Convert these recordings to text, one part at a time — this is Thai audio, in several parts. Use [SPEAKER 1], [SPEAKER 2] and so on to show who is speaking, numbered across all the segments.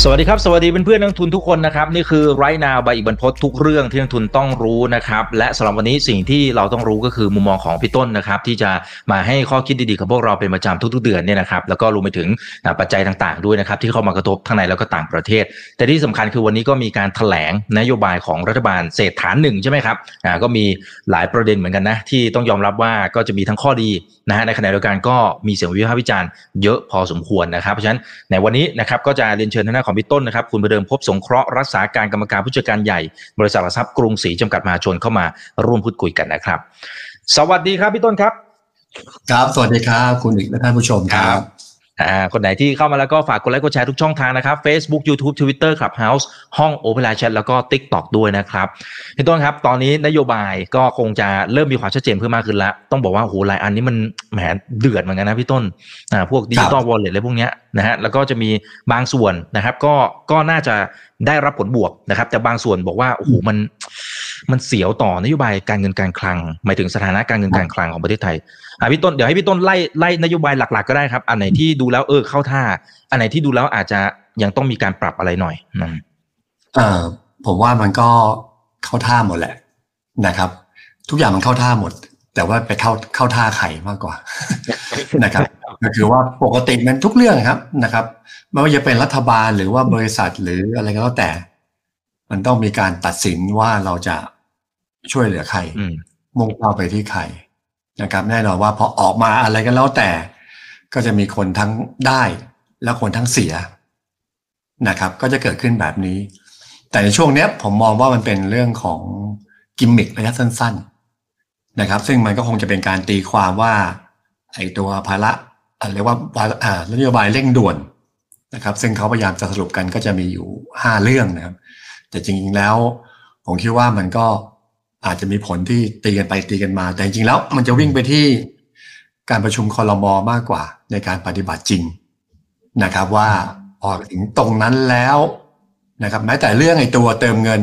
[SPEAKER 1] สวัสดีครับ สวัสดีเพื่อนๆนักทุนทุกคนนะครับ นี่คือไรนาใบอิบันพศทุกเรื่องที่นักทุนต้องรู้นะครับ และสำหรับวันนี้สิ่งที่เราต้องรู้ก็คือมุมมองของพี่ต้นนะครับ ที่จะมาให้ข้อคิดดีๆกับพวกเราเป็นประจำทุกๆเดือนเนี่ยนะครับแล้วก็รวมไปถึงปัจจัยต่างๆด้วยนะครับ ที่เข้ามากระทบทั้งในแล้วก็ต่างประเทศ แต่ที่สำคัญคือวันนี้ก็มีการแถลงนโยบายของรัฐบาลเศรษฐานหนึ่งใช่ไหมครับอ่าก็มีหลายประเด็นเหมือนกันนะที่ต้องยอมรับว่าก็จะมีทั้งข้อดีนะฮะในขณะเดียวกันก็มีเสียงวิพากษ์วิจารณ์เยอะพอสมควรนะครับเพราะฉะนั้นในวันนี้นะครับก็จะเรียนเชิญทางด้านของพี่ต้นนะครับ คุณประเดิมพบสงเคราะห์รักษาการกรรมการผู้จัดการใหญ่ บริษัทหลักทรัพย์กรุงศรีจำกัดมหาชนเข้ามาร่วมพูดคุยกันนะครับ สวัสดีครับพี่ต้นครับ
[SPEAKER 2] ครับ สวัสดีครับ คุณอีกและท่านผู้ชมครับ
[SPEAKER 1] อ่าคนไหนที่เข้ามาแล้วก็ฝากกดไลค์กดแชร์ทุกช่องทางนะครับ Facebook YouTube Twitter Clubhouse ห้อง Open Line Chat แล้วก็ TikTok ด้วยนะครับพี่ต้นครับ ตอนนี้นโยบายก็คงจะเริ่มมีความชัดเจนเพิ่มมากขึ้นแล้วต้องบอกว่าโหหลายอันนี้มันแหมเดือดเหมือนกันนะพี่ต้นอ่าพวกดิจิตอลวอลเล็ตอะไรพวกเนี้ยนะฮะแล้วก็จะมีบางส่วนนะครับ ก็ก็น่าจะได้รับผลบวกนะครับ แต่บางส่วนบอกว่าโอ้โหมัน มันเสียวต่อนโยบายการเงินการคลัง หมายถึงสถานะการเงินการคลังของประเทศไทยอะพี่ต้นเดี๋ยวให้พี่ต้นไล่ไล่นโยบายหลัก ๆ ก็ได้ครับ อันไหนที่ดูแล้วเออเข้าท่า อันไหนที่ดูแล้วอาจจะยังต้องมีการปรับอะไรหน่อยนะ
[SPEAKER 2] เอ่อผมว่ามันก็เข้าท่าหมดแหละนะครับ ทุกอย่างมันเข้าท่าหมด แต่ว่าไปเข้าเข้าท่าไข่มากกว่านะครับก็คือว่าปกติมันทุกเรื่องครับนะครับไม่ว่าจะเป็นรัฐบาลหรือว่าบริษัทหรืออะไรก็แล้วแต่ มันต้องมีการตัดสินว่าเราจะช่วยเหลือใคร
[SPEAKER 1] อืม
[SPEAKER 2] มุ่งเป้าไปที่ใครนะครับ แน่นอนว่าพอออกมาอะไรก็แล้วแต่ ก็จะมีคนทั้งได้และคนทั้งเสียนะครับ ก็จะเกิดขึ้นแบบนี้ แต่ในช่วงเนี้ยผมมองว่ามันเป็นเรื่องของกิมมิคระยะสั้น ๆ นะครับ ซึ่งมันก็คงจะเป็นการตีความว่าไอ้ตัวภาระอะเรียกว่าภาระอ่านโยบายเร่งด่วนนะครับ ซึ่งเขาพยายามจะสรุปกันก็จะมีอยู่ห้าเรื่องนะครับ แต่จริงๆแล้ว ผมคิดว่ามันก็อาจจะมีผลที่ตีกันไปตีกันมา แต่จริงๆแล้วมันจะวิ่งไปที่การประชุมคอรมอมากกว่าในการปฏิบัติจริงนะครับ ว่าพอถึงตรงนั้นแล้วนะครับ แม้แต่เรื่องไอ้ตัวเติมเงิน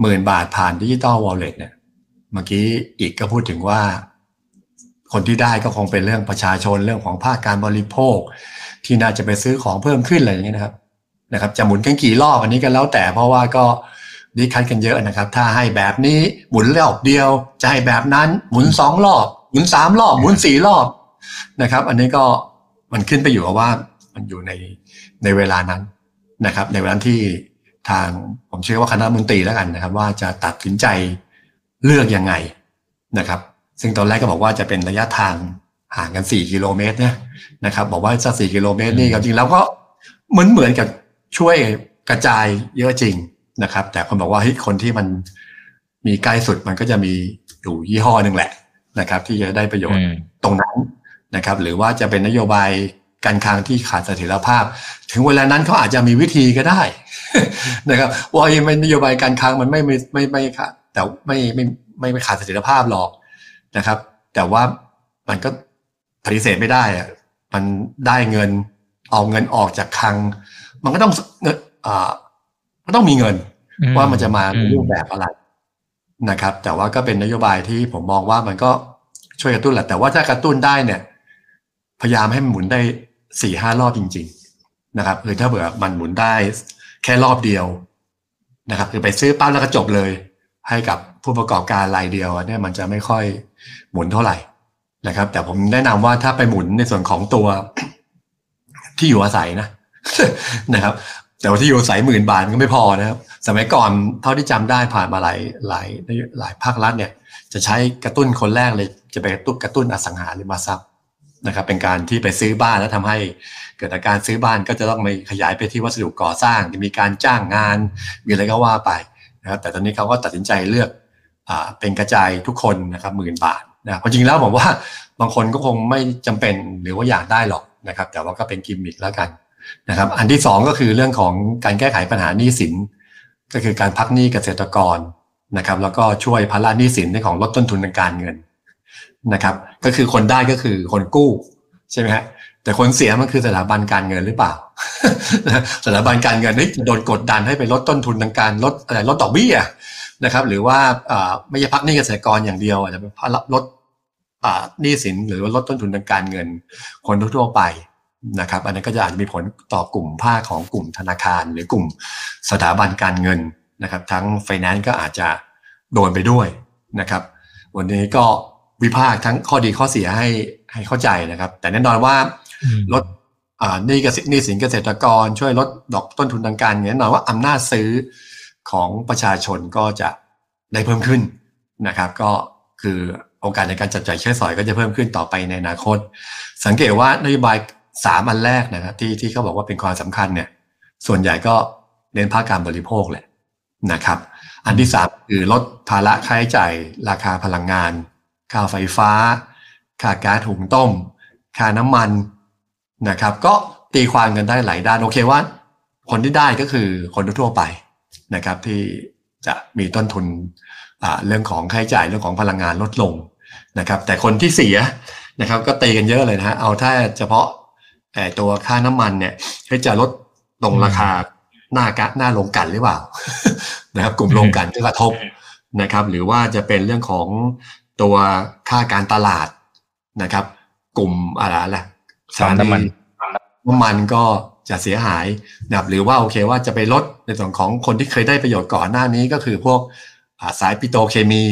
[SPEAKER 2] หมื่นบาทผ่านดิจิตอลวอลเล็ตเนี่ยเมื่อกี้อีกก็พูดถึงว่า คนที่ได้ก็คงเป็นเรื่องประชาชนเรื่องของภาคการบริโภค ที่น่าจะไปซื้อของเพิ่มขึ้นอะไรอย่างเงี้ยนะครับ นะครับจะหมุนกันกี่รอบอันนี้ก็แล้วแต่เพราะว่าก็ดีคันกันเยอะนะครับ ถ้าให้แบบนี้หมุนรอบเดียว จะให้แบบนั้นหมุนสองรอบหมุนสามรอบหมุนสี่รอบนะครับ อันนี้ก็มันขึ้นไปอยู่กับว่ามันอยู่ในในเวลานั้นนะครับ ในเวลาที่ทางผมเชื่อว่าคณะมนตรีแล้วกันนะครับ ว่าจะตัดสินใจเลือกยังไงนะครับ ซึ่งตอนแรกก็บอกว่าจะเป็นระยะทางห่างกันสี่กิโลเมตรเนี่ยนะครับ บอกว่าสักสี่กิโลเมตรนี่จริงแล้วก็เหมือนเหมือนกับ ช่วยกระจายเยอะจริงนะครับ แต่คนบอกว่าเฮ้ยคนที่มันมีใกล้สุดมันก็จะมีอยู่ยี่ห้อหนึ่งแหละนะครับ ที่จะได้ประโยชน์
[SPEAKER 1] อืม
[SPEAKER 2] ตรงนั้นนะครับ หรือว่าจะเป็นนโยบายการคลังที่ขาดเสถียรภาพ ถึงเวลานั้นเขาอาจจะมีวิธีก็ได้ นะครับว่าไอ้นโยบายการคลังมันไม่ไม่ไม่ไม่ขาดแต่ไม่ไม่ไม่ไม่ขาดเสถียรภาพหรอกนะครับ แต่ว่ามันก็ปฏิเสธไม่ได้อะมันได้เงินเอาเงินออกจากคลัง มันก็ต้องเงินอ่ามันต้องมีเงิน
[SPEAKER 1] อืม
[SPEAKER 2] ว่ามันจะมาใน
[SPEAKER 1] อืม
[SPEAKER 2] รูปแบบอะไรนะครับ แต่ว่าก็เป็นนโยบายที่ผมมองว่ามันก็ช่วยกระตุ้นแหละ แต่ว่าถ้ากระตุ้นได้เนี่ย พยายามให้มันหมุนได้สี่ห้ารอบจริง ๆ นะครับคือถ้าเผื่อมันหมุนได้แค่รอบเดียวนะครับ คือไปซื้อปั๊บแล้วก็จบเลย ให้กับผู้ประกอบการรายเดียวอันเนี่ยมันจะไม่ค่อยหมุนเท่าไหร่นะครับ แต่ผมแนะนำว่าถ้าไปหมุนในส่วนของตัวที่อยู่อาศัยนะ นะครับแต่ว่าที่อยู่อาศัยหมื่นบาทก็ไม่พอนะครับ สมัยก่อนเท่าที่จำได้ผ่านมาหลายหลายหลายภาครัฐเนี่ย จะใช้กระตุ้นคนแรกเลยจะไปกระตุ้นกระตุ้นอสังหาริมทรัพย์นะครับ เป็นการที่ไปซื้อบ้านแล้วทำให้เกิดอาการซื้อบ้านก็จะต้องไปขยายไปที่วัสดุก่อสร้างจะมีการจ้างงาน มีอะไรก็ว่าไปนะครับ แต่ตอนนี้เขาก็ตัดสินใจเลือกอ่าเป็นกระจายทุกคนนะครับหมื่นบาทนะเพราะจริงแล้วผมว่าบางคนก็คงไม่จำเป็นหรือว่าอยากได้หรอกนะครับ แต่ว่าก็เป็นกิมมิคแล้วกัน นะครับ อันที่สองก็คือเรื่องของการแก้ไขปัญหาหนี้สิน ก็คือการพักหนี้เกษตรกรนะครับ แล้วก็ช่วยภาระหนี้สินในของลดต้นทุนทางการเงินนะครับ ก็คือคนได้ก็คือคนกู้ใช่ไหมฮะแต่คนเสียมันคือสถาบันการเงินหรือเปล่า สถาบันการเงินนี่โดนกดดันให้ไปลดต้นทุนทางการลดอะไรลดดอกเบี้ยนะครับ หรือว่าไม่ใช่พักหนี้เกษตรกรอย่างเดียวอาจจะเป็นลดหนี้สินหรือว่าลดต้นทุนทางการเงิน คนทั่วไป นะครับ อันนั้นก็จะอาจจะมีผลต่อกลุ่มภาคของกลุ่มธนาคาร หรือกลุ่มสถาบันการเงินนะครับ ทั้งไฟแนนซ์ก็อาจจะโดนไปด้วยนะครับ วันนี้ก็วิพากษ์ทั้งข้อดีข้อเสียให้ให้เข้าใจนะครับ แต่แน่นอนว่าลดนี่กนี่สินเกษตรกรช่วยลดดอกต้นทุนทางการเงินแน่นอนว่าอำนาจซื้อของประชาชนก็จะได้เพิ่มขึ้นนะครับ ก็คือโอกาสในการจับจ่ายใช้สอยก็จะเพิ่มขึ้นต่อไปในอนาคต สังเกตว่านโยบาย สามอันแรกนะครับที่ที่เขาบอกว่าเป็นความสำคัญเนี่ย ส่วนใหญ่ก็เน้นภาคการบริโภคแหละนะครับ อันที่สามคือลดภาระค่าใช้จ่ายราคาพลังงาน ค่าไฟฟ้า ค่าก๊าซหุงต้ม ค่าน้ำมันนะครับ ก็ตีความกันได้หลายด้านโอเคว่า คนที่ได้ก็คือคนทั่วไปนะครับ ที่จะมีต้นทุนเรื่องของค่าใช้จ่ายเรื่องของพลังงานลดลงนะครับ แต่คนที่เสียนะครับ ก็ตีกันเยอะเลยนะฮะเอาถ้าเฉพาะ ตัวค่าน้ำมันเนี่ยให้จะลดลงราคาหน้ากะหน้าลงกันหรือเปล่านะครับ กลุ่มลงกันก็กระทบนะครับ หรือว่าจะเป็นเรื่องของตัวค่าการตลาดนะครับ กลุ่มอะไรล่ะ
[SPEAKER 1] สารน้ำมัน
[SPEAKER 2] น้ำมันก็จะเสียหายนะครับหรือว่าโอเคว่าจะไปลดในส่วนของคนที่เคยได้ประโยชน์ก่อนหน้านี้ก็คือพวกสายปิโตเคมี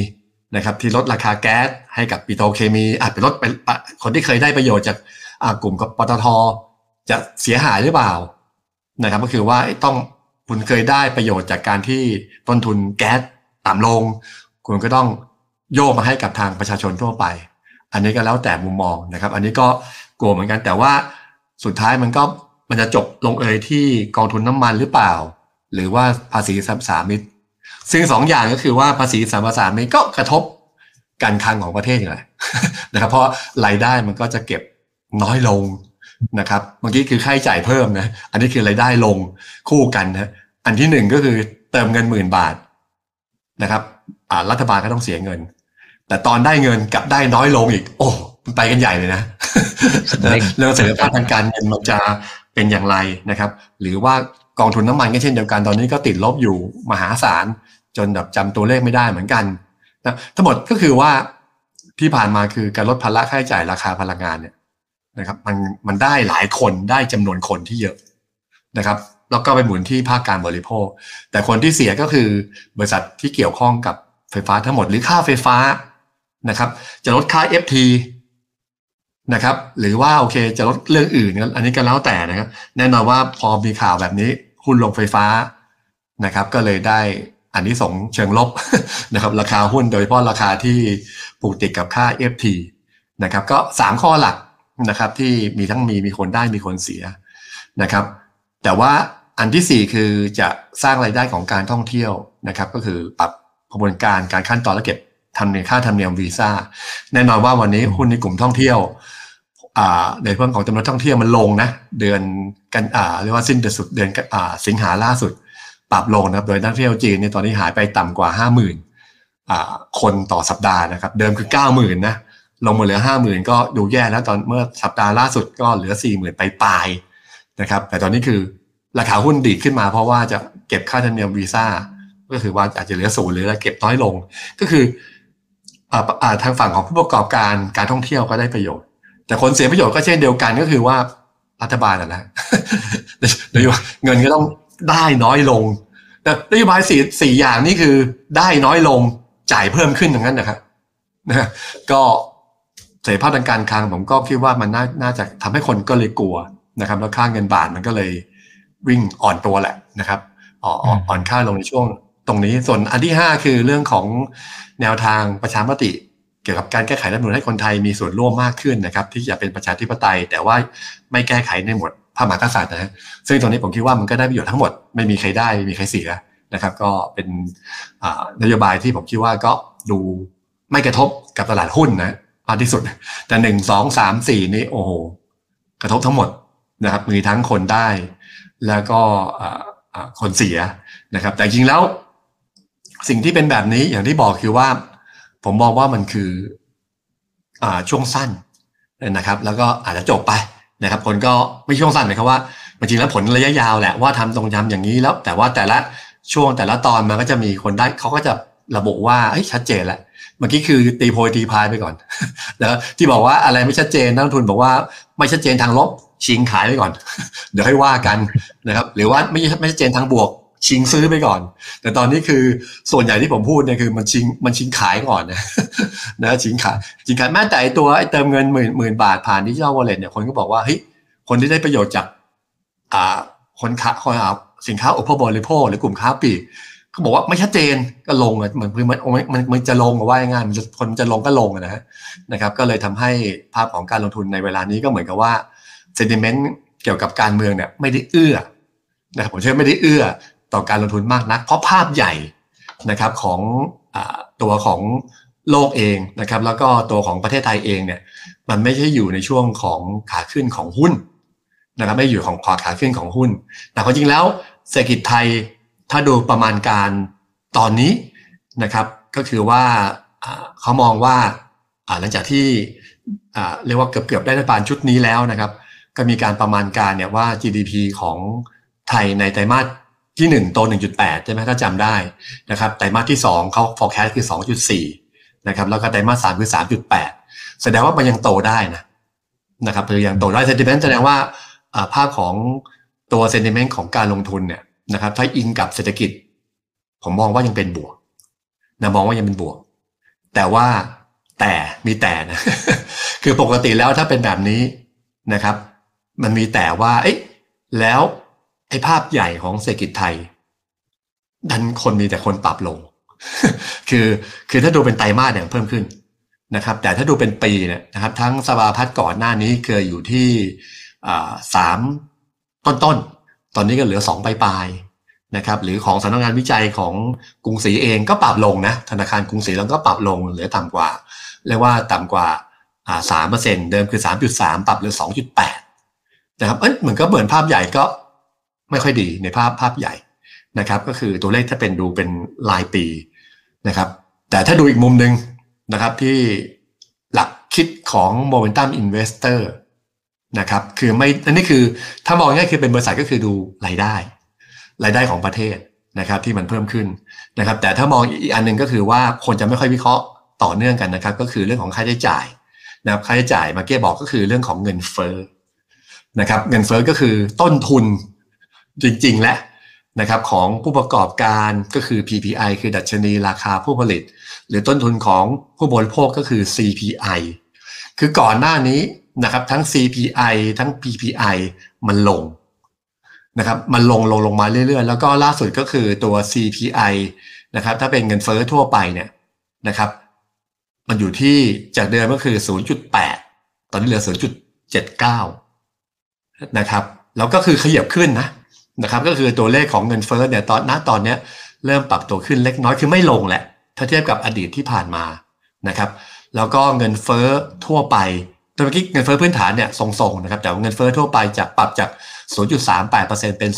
[SPEAKER 2] นะครับ ที่ลดราคาแก๊สให้กับปิโตเคมีอาจไปลดไปคนที่เคยได้ประโยชน์จาก กลุ่มกับปตทจะเสียหายหรือเปล่านะครับ ก็คือว่าต้องคุณเคยได้ประโยชน์จากการที่ต้นทุนแก๊สต่ำลง คุณก็ต้องโยกมาให้กับทางประชาชนทั่วไป อันนี้ก็แล้วแต่มุมมองนะครับ อันนี้ก็กลัวเหมือนกันแต่ว่าสุดท้ายมันก็มันจะจบลงเอยที่กองทุนน้ำมันหรือเปล่า หรือว่าภาษีสัมสามิตซึ่งสองอย่างก็คือว่าภาษีสัมปทานก็กระทบการคลังของประเทศอย่างไรนะครับ เพราะรายได้มันก็จะเก็บ น้อยลงนะครับเมื่อกี้คือค่าใช้จ่ายเพิ่มนะอันนี้คือรายได้ลงคู่กันนะอันที่หนึ่งก็คือเติมเงินหมื่นบาทนะครับอ่ารัฐบาลก็ต้องเสียเงิน แต่ตอนได้เงินกับได้น้อยลงอีก โอ้มันไปกันใหญ่เลยนะเรื่องเสถียรภาพทางการเงินมันจะเป็นอย่างไรนะครับ หรือว่ากองทุนน้ำมันก็เช่นเดียวกันตอนนี้ก็ติดลบอยู่มหาศาลจนแบบจำตัวเลขไม่ได้เหมือนกันนะทั้งหมดก็คือว่าที่ผ่านมาคือการลดภาระค่าใช้จ่ายราคาพลังงานเนี่ย นะครับมันมันได้หลายคนได้จำนวนคนที่เยอะนะครับแล้วก็ไปหมุนที่ภาคการบริโภค แต่คนที่เสียก็คือบริษัทที่เกี่ยวข้องกับไฟฟ้าทั้งหมดหรือค่าไฟฟ้านะครับ จะลดค่า FT นะครับ หรือว่าโอเคจะลดเรื่องอื่น อันนี้ก็แล้วแต่นะครับ แน่นอนว่าพอมีข่าวแบบนี้หุ้นลงไฟฟ้านะครับ ก็เลยได้อันนี้สงเชิงลบนะครับ ราคาหุ้นโดยเฉพาะราคาที่ผูกติดกับค่า FT นะครับ ก็สามข้อหลัก นะครับ ที่มีทั้งมีมีคนได้มีคนเสียนะครับ แต่ว่าอันที่สี่คือจะสร้างรายได้ของการท่องเที่ยวนะครับ ก็คือปรับกระบวนการการขั้นตอนและเก็บทำเนียมค่าธรรมเนียมวีซ่าแน่นอนว่าวันนี้หุ้นในกลุ่มท่องเที่ยวในเรื่องของจำนวนท่องเที่ยวมันลงนะเดือนกันเรียกว่าสิ้นเดือนสุดเดือนสิงหาล่าสุด ปรับลงนะครับ โดยนักท่องเที่ยวจีนในตอนนี้หายไปต่ำกว่าห้าหมื่นคนต่อสัปดาห์นะครับ เดิมคือเก้าหมื่นนะ ลงมาเหลือห้าหมื่นก็ดูแย่แล้วตอนเมื่อสัปดาห์ล่าสุดก็เหลือสี่หมื่นไปปลายนะครับแต่ตอนนี้คือราคาหุ้นดีขึ้นมาเพราะว่าจะเก็บค่าธรรมเนียมวีซ่าก็คือว่าอาจจะเหลือศูนย์หรือเก็บน้อยลง ก็คือทางฝั่งของผู้ประกอบการการท่องเที่ยวก็ได้ประโยชน์ แต่คนเสียประโยชน์ก็เช่นเดียวกันก็คือว่ารัฐบาลนะนโยบายเงินก็ต้องได้น้อยลง แต่นโยบายสี่สี่อย่างนี้คือได้น้อยลงจ่ายเพิ่มขึ้นอย่างนั้นนะครับนะก็ เสรีภาพทางการคลังผมก็คิดว่ามันน่าจะทำให้คนก็เลยกลัวนะครับ แล้วค่าเงินบาทมันก็เลยวิ่งอ่อนตัวแหละนะครับอ่อนค่าลงในช่วงตรงนี้ ส่วนอันที่ห้าคือเรื่องของแนวทางประชามติ เกี่ยวกับการแก้ไขรัฐมนูลให้คนไทยมีส่วนร่วมมากขึ้นนะครับ ที่จะเป็นประชาธิปไตย แต่ว่าไม่แก้ไขในหมดพระมหากษัตริย์นะซึ่งตรงนี้ผมคิดว่ามันก็ได้ประโยชน์ทั้งหมดไม่มีใครได้ไม่มีใครเสียนะครับ ก็เป็นนโยบายที่ผมคิดว่าก็ดูไม่กระทบกับตลาดหุ้นนะ มากที่สุด แต่หนึ่งสองสามสี่นี่โอ้โหกระทบทั้งหมดนะครับ มีทั้งคนได้ แล้วก็คนเสียนะครับ แต่จริงแล้วสิ่งที่เป็นแบบนี้อย่างที่บอกคือว่า ผมมองว่ามันคืออช่วงสั้นนะครับ แล้วก็อาจจะจบไปนะครับ คนก็ไม่ช่วงสั้นหมายความว่าจริงแล้วผลระยะยาวแหละว่าทำตรงทำอย่างนี้แล้ว แต่ว่าแต่ละช่วงแต่ละตอนมันก็จะมีคนได้เขาก็จะ ระบุว่าชัดเจนแล้วเมื่อกี้คือตีโพยตีพายไปก่อน แล้วที่บอกว่าอะไรไม่ชัดเจนนักทุนบอกว่าไม่ชัดเจนทางลบชิงขายไปก่อน เดี๋ยวให้ว่ากันนะครับ หรือว่าไม่ไม่ชัดเจนทางบวก ชิงซื้อไปก่อน แต่ตอนนี้คือส่วนใหญ่ที่ผมพูดเนี่ยคือมันชิงมันชิงขายก่อนนะนะชิงขายชิงขายแม้แต่ตัวไอเติมเงินหมื่นหมื่นบาทผ่านดิจิทัลวอลเล็ตเนี่ยคนก็บอกว่าเฮ้ยคนที่ได้ประโยชน์จากอ่าคนค้าคนเอาสินค้าอุปโภคบริโภคหรือกลุ่มค้าปลีก บอกว่าไม่ชัดเจนก็ลงอะเหมือนมันมันมันจะลงว่าง่ายมันจะคนจะลงก็ลงนะนะครับ ก็เลยทำให้ภาพของการลงทุนในเวลานี้ก็เหมือนกับว่าเซนติเมนต์เกี่ยวกับการเมืองเนี่ยไม่ได้เอื้อนะครับผมเชื่อไม่ได้เอื้อต่อการลงทุนมากนัก เพราะภาพใหญ่นะครับของอตัวของโลกเองนะครับ แล้วก็ตัวของประเทศไทยเองเนี่ย มันไม่ใช่อยู่ในช่วงของขาขึ้นของหุ้นนะครับไม่อยู่ของพอขาขึ้นของหุ้น แต่ความจริงแล้วเศรษฐกิจไทย ถ้าดูประมาณการตอนนี้นะครับ ก็คือว่าเขามองว่าหลังจากที่เรียกว่าเกือบเกือบได้รัฐบาลชุดนี้แล้วนะครับ ก็มีการประมาณการเนี่ยว่า GDP ของไทยในไตรมาสที่ 1 โต 1.8 ใช่ไหมถ้าจำได้นะครับไตรมาสที่ 2เขา forecast คือ 2.4 นะครับแล้วก็ไตรมาส3คือ 3.8 แสดงว่ามันยังโตได้นะนะครับคือยังโตได้ sentiment แสดงว่าภาพของตัวเซนติเมนต์ของการลงทุนเนี่ย นะครับถ้าอิงกับเศรษฐกิจ ผมมองว่ายังเป็นบวกนะมองว่ายังเป็นบวก แต่ว่าแต่มีแต่นะคือปกติแล้วถ้าเป็นแบบนี้นะครับ มันมีแต่ว่าเอ๊ะแล้วไอ้ภาพใหญ่ของเศรษฐกิจไทย ดันคนมีแต่คนปรับลง คือคือถ้าดูเป็นไตรมาสเนี่ยเพิ่มขึ้นนะครับ แต่ถ้าดูเป็นปีเนี่ยนะครับ ทั้งสภาพัฒน์ก่อนหน้านี้เคยอยู่ที่สามต้นต้น ตอนนี้ก็เหลือสองปลายๆนะครับหรือของสำนักงานวิจัยของกรุงศรีเองก็ปรับลงนะธนาคารกรุงศรีแล้วก็ปรับลงเหลือต่ำกว่าเรียกว่าต่ำกว่าสามเปอร์เซ็นต์เดิมคือสามจุดสามปรับเหลือสองจุดแปดนะครับเอ้ยเหมือนก็เหมือนภาพใหญ่ก็ไม่ค่อยดีในภาพภาพใหญ่นะครับก็คือตัวเลขถ้าเป็นดูเป็นรายปีนะครับแต่ถ้าดูอีกมุมหนึ่งนะครับที่หลักคิดของ Momentum Investor นะครับคือไม่อันนี้คือถ้ามองง่ายคือเป็นบริษัทก็คือดูรายได้ รายได้ของประเทศนะครับที่มันเพิ่มขึ้นนะครับ แต่ถ้ามองอีกอันหนึ่งก็คือว่าคนจะไม่ค่อยวิเคราะห์ต่อเนื่องกันนะครับ ก็คือเรื่องของค่าใช้จ่ายนะครับค่าใช้จ่ายมาเก้บอกก็คือเรื่องของเงินเฟ้อนะครับเงินเฟ้อก็คือต้นทุนจริงๆและนะครับของผู้ประกอบการก็คือ PPI คือดัชนีราคาผู้ผลิต หรือต้นทุนของผู้บริโภคก็คือ CPI คือก่อนหน้านี้นะครับทั้ง CPI ทั้ง PPI มันลงนะครับมันลงลงลงมาเรื่อยๆ แล้วก็ล่าสุดก็คือตัว CPI นะครับถ้าเป็นเงินเฟ้อทั่วไปเนี่ยนะครับมันอยู่ที่จากเดิมก็คือ 0.8 ตอนนี้เหลือ 0.79 นะครับแล้วก็คือขยับขึ้นนะนะครับก็คือตัวเลขของเงินเฟ้อเนี่ยตอนณตอนนี้เริ่มปรับตัวขึ้นเล็กน้อยคือไม่ลงแหละ ถ้าเทียบกับอดีตที่ผ่านมานะครับ แล้วก็เงินเฟ้อทั่วไปตัวเมื่อกี้เงินเฟ้อพื้นฐานเนี่ยทรงๆนะครับแต่เงินเฟ้อทั่วไปจากปรับจาก 0.38%เป็น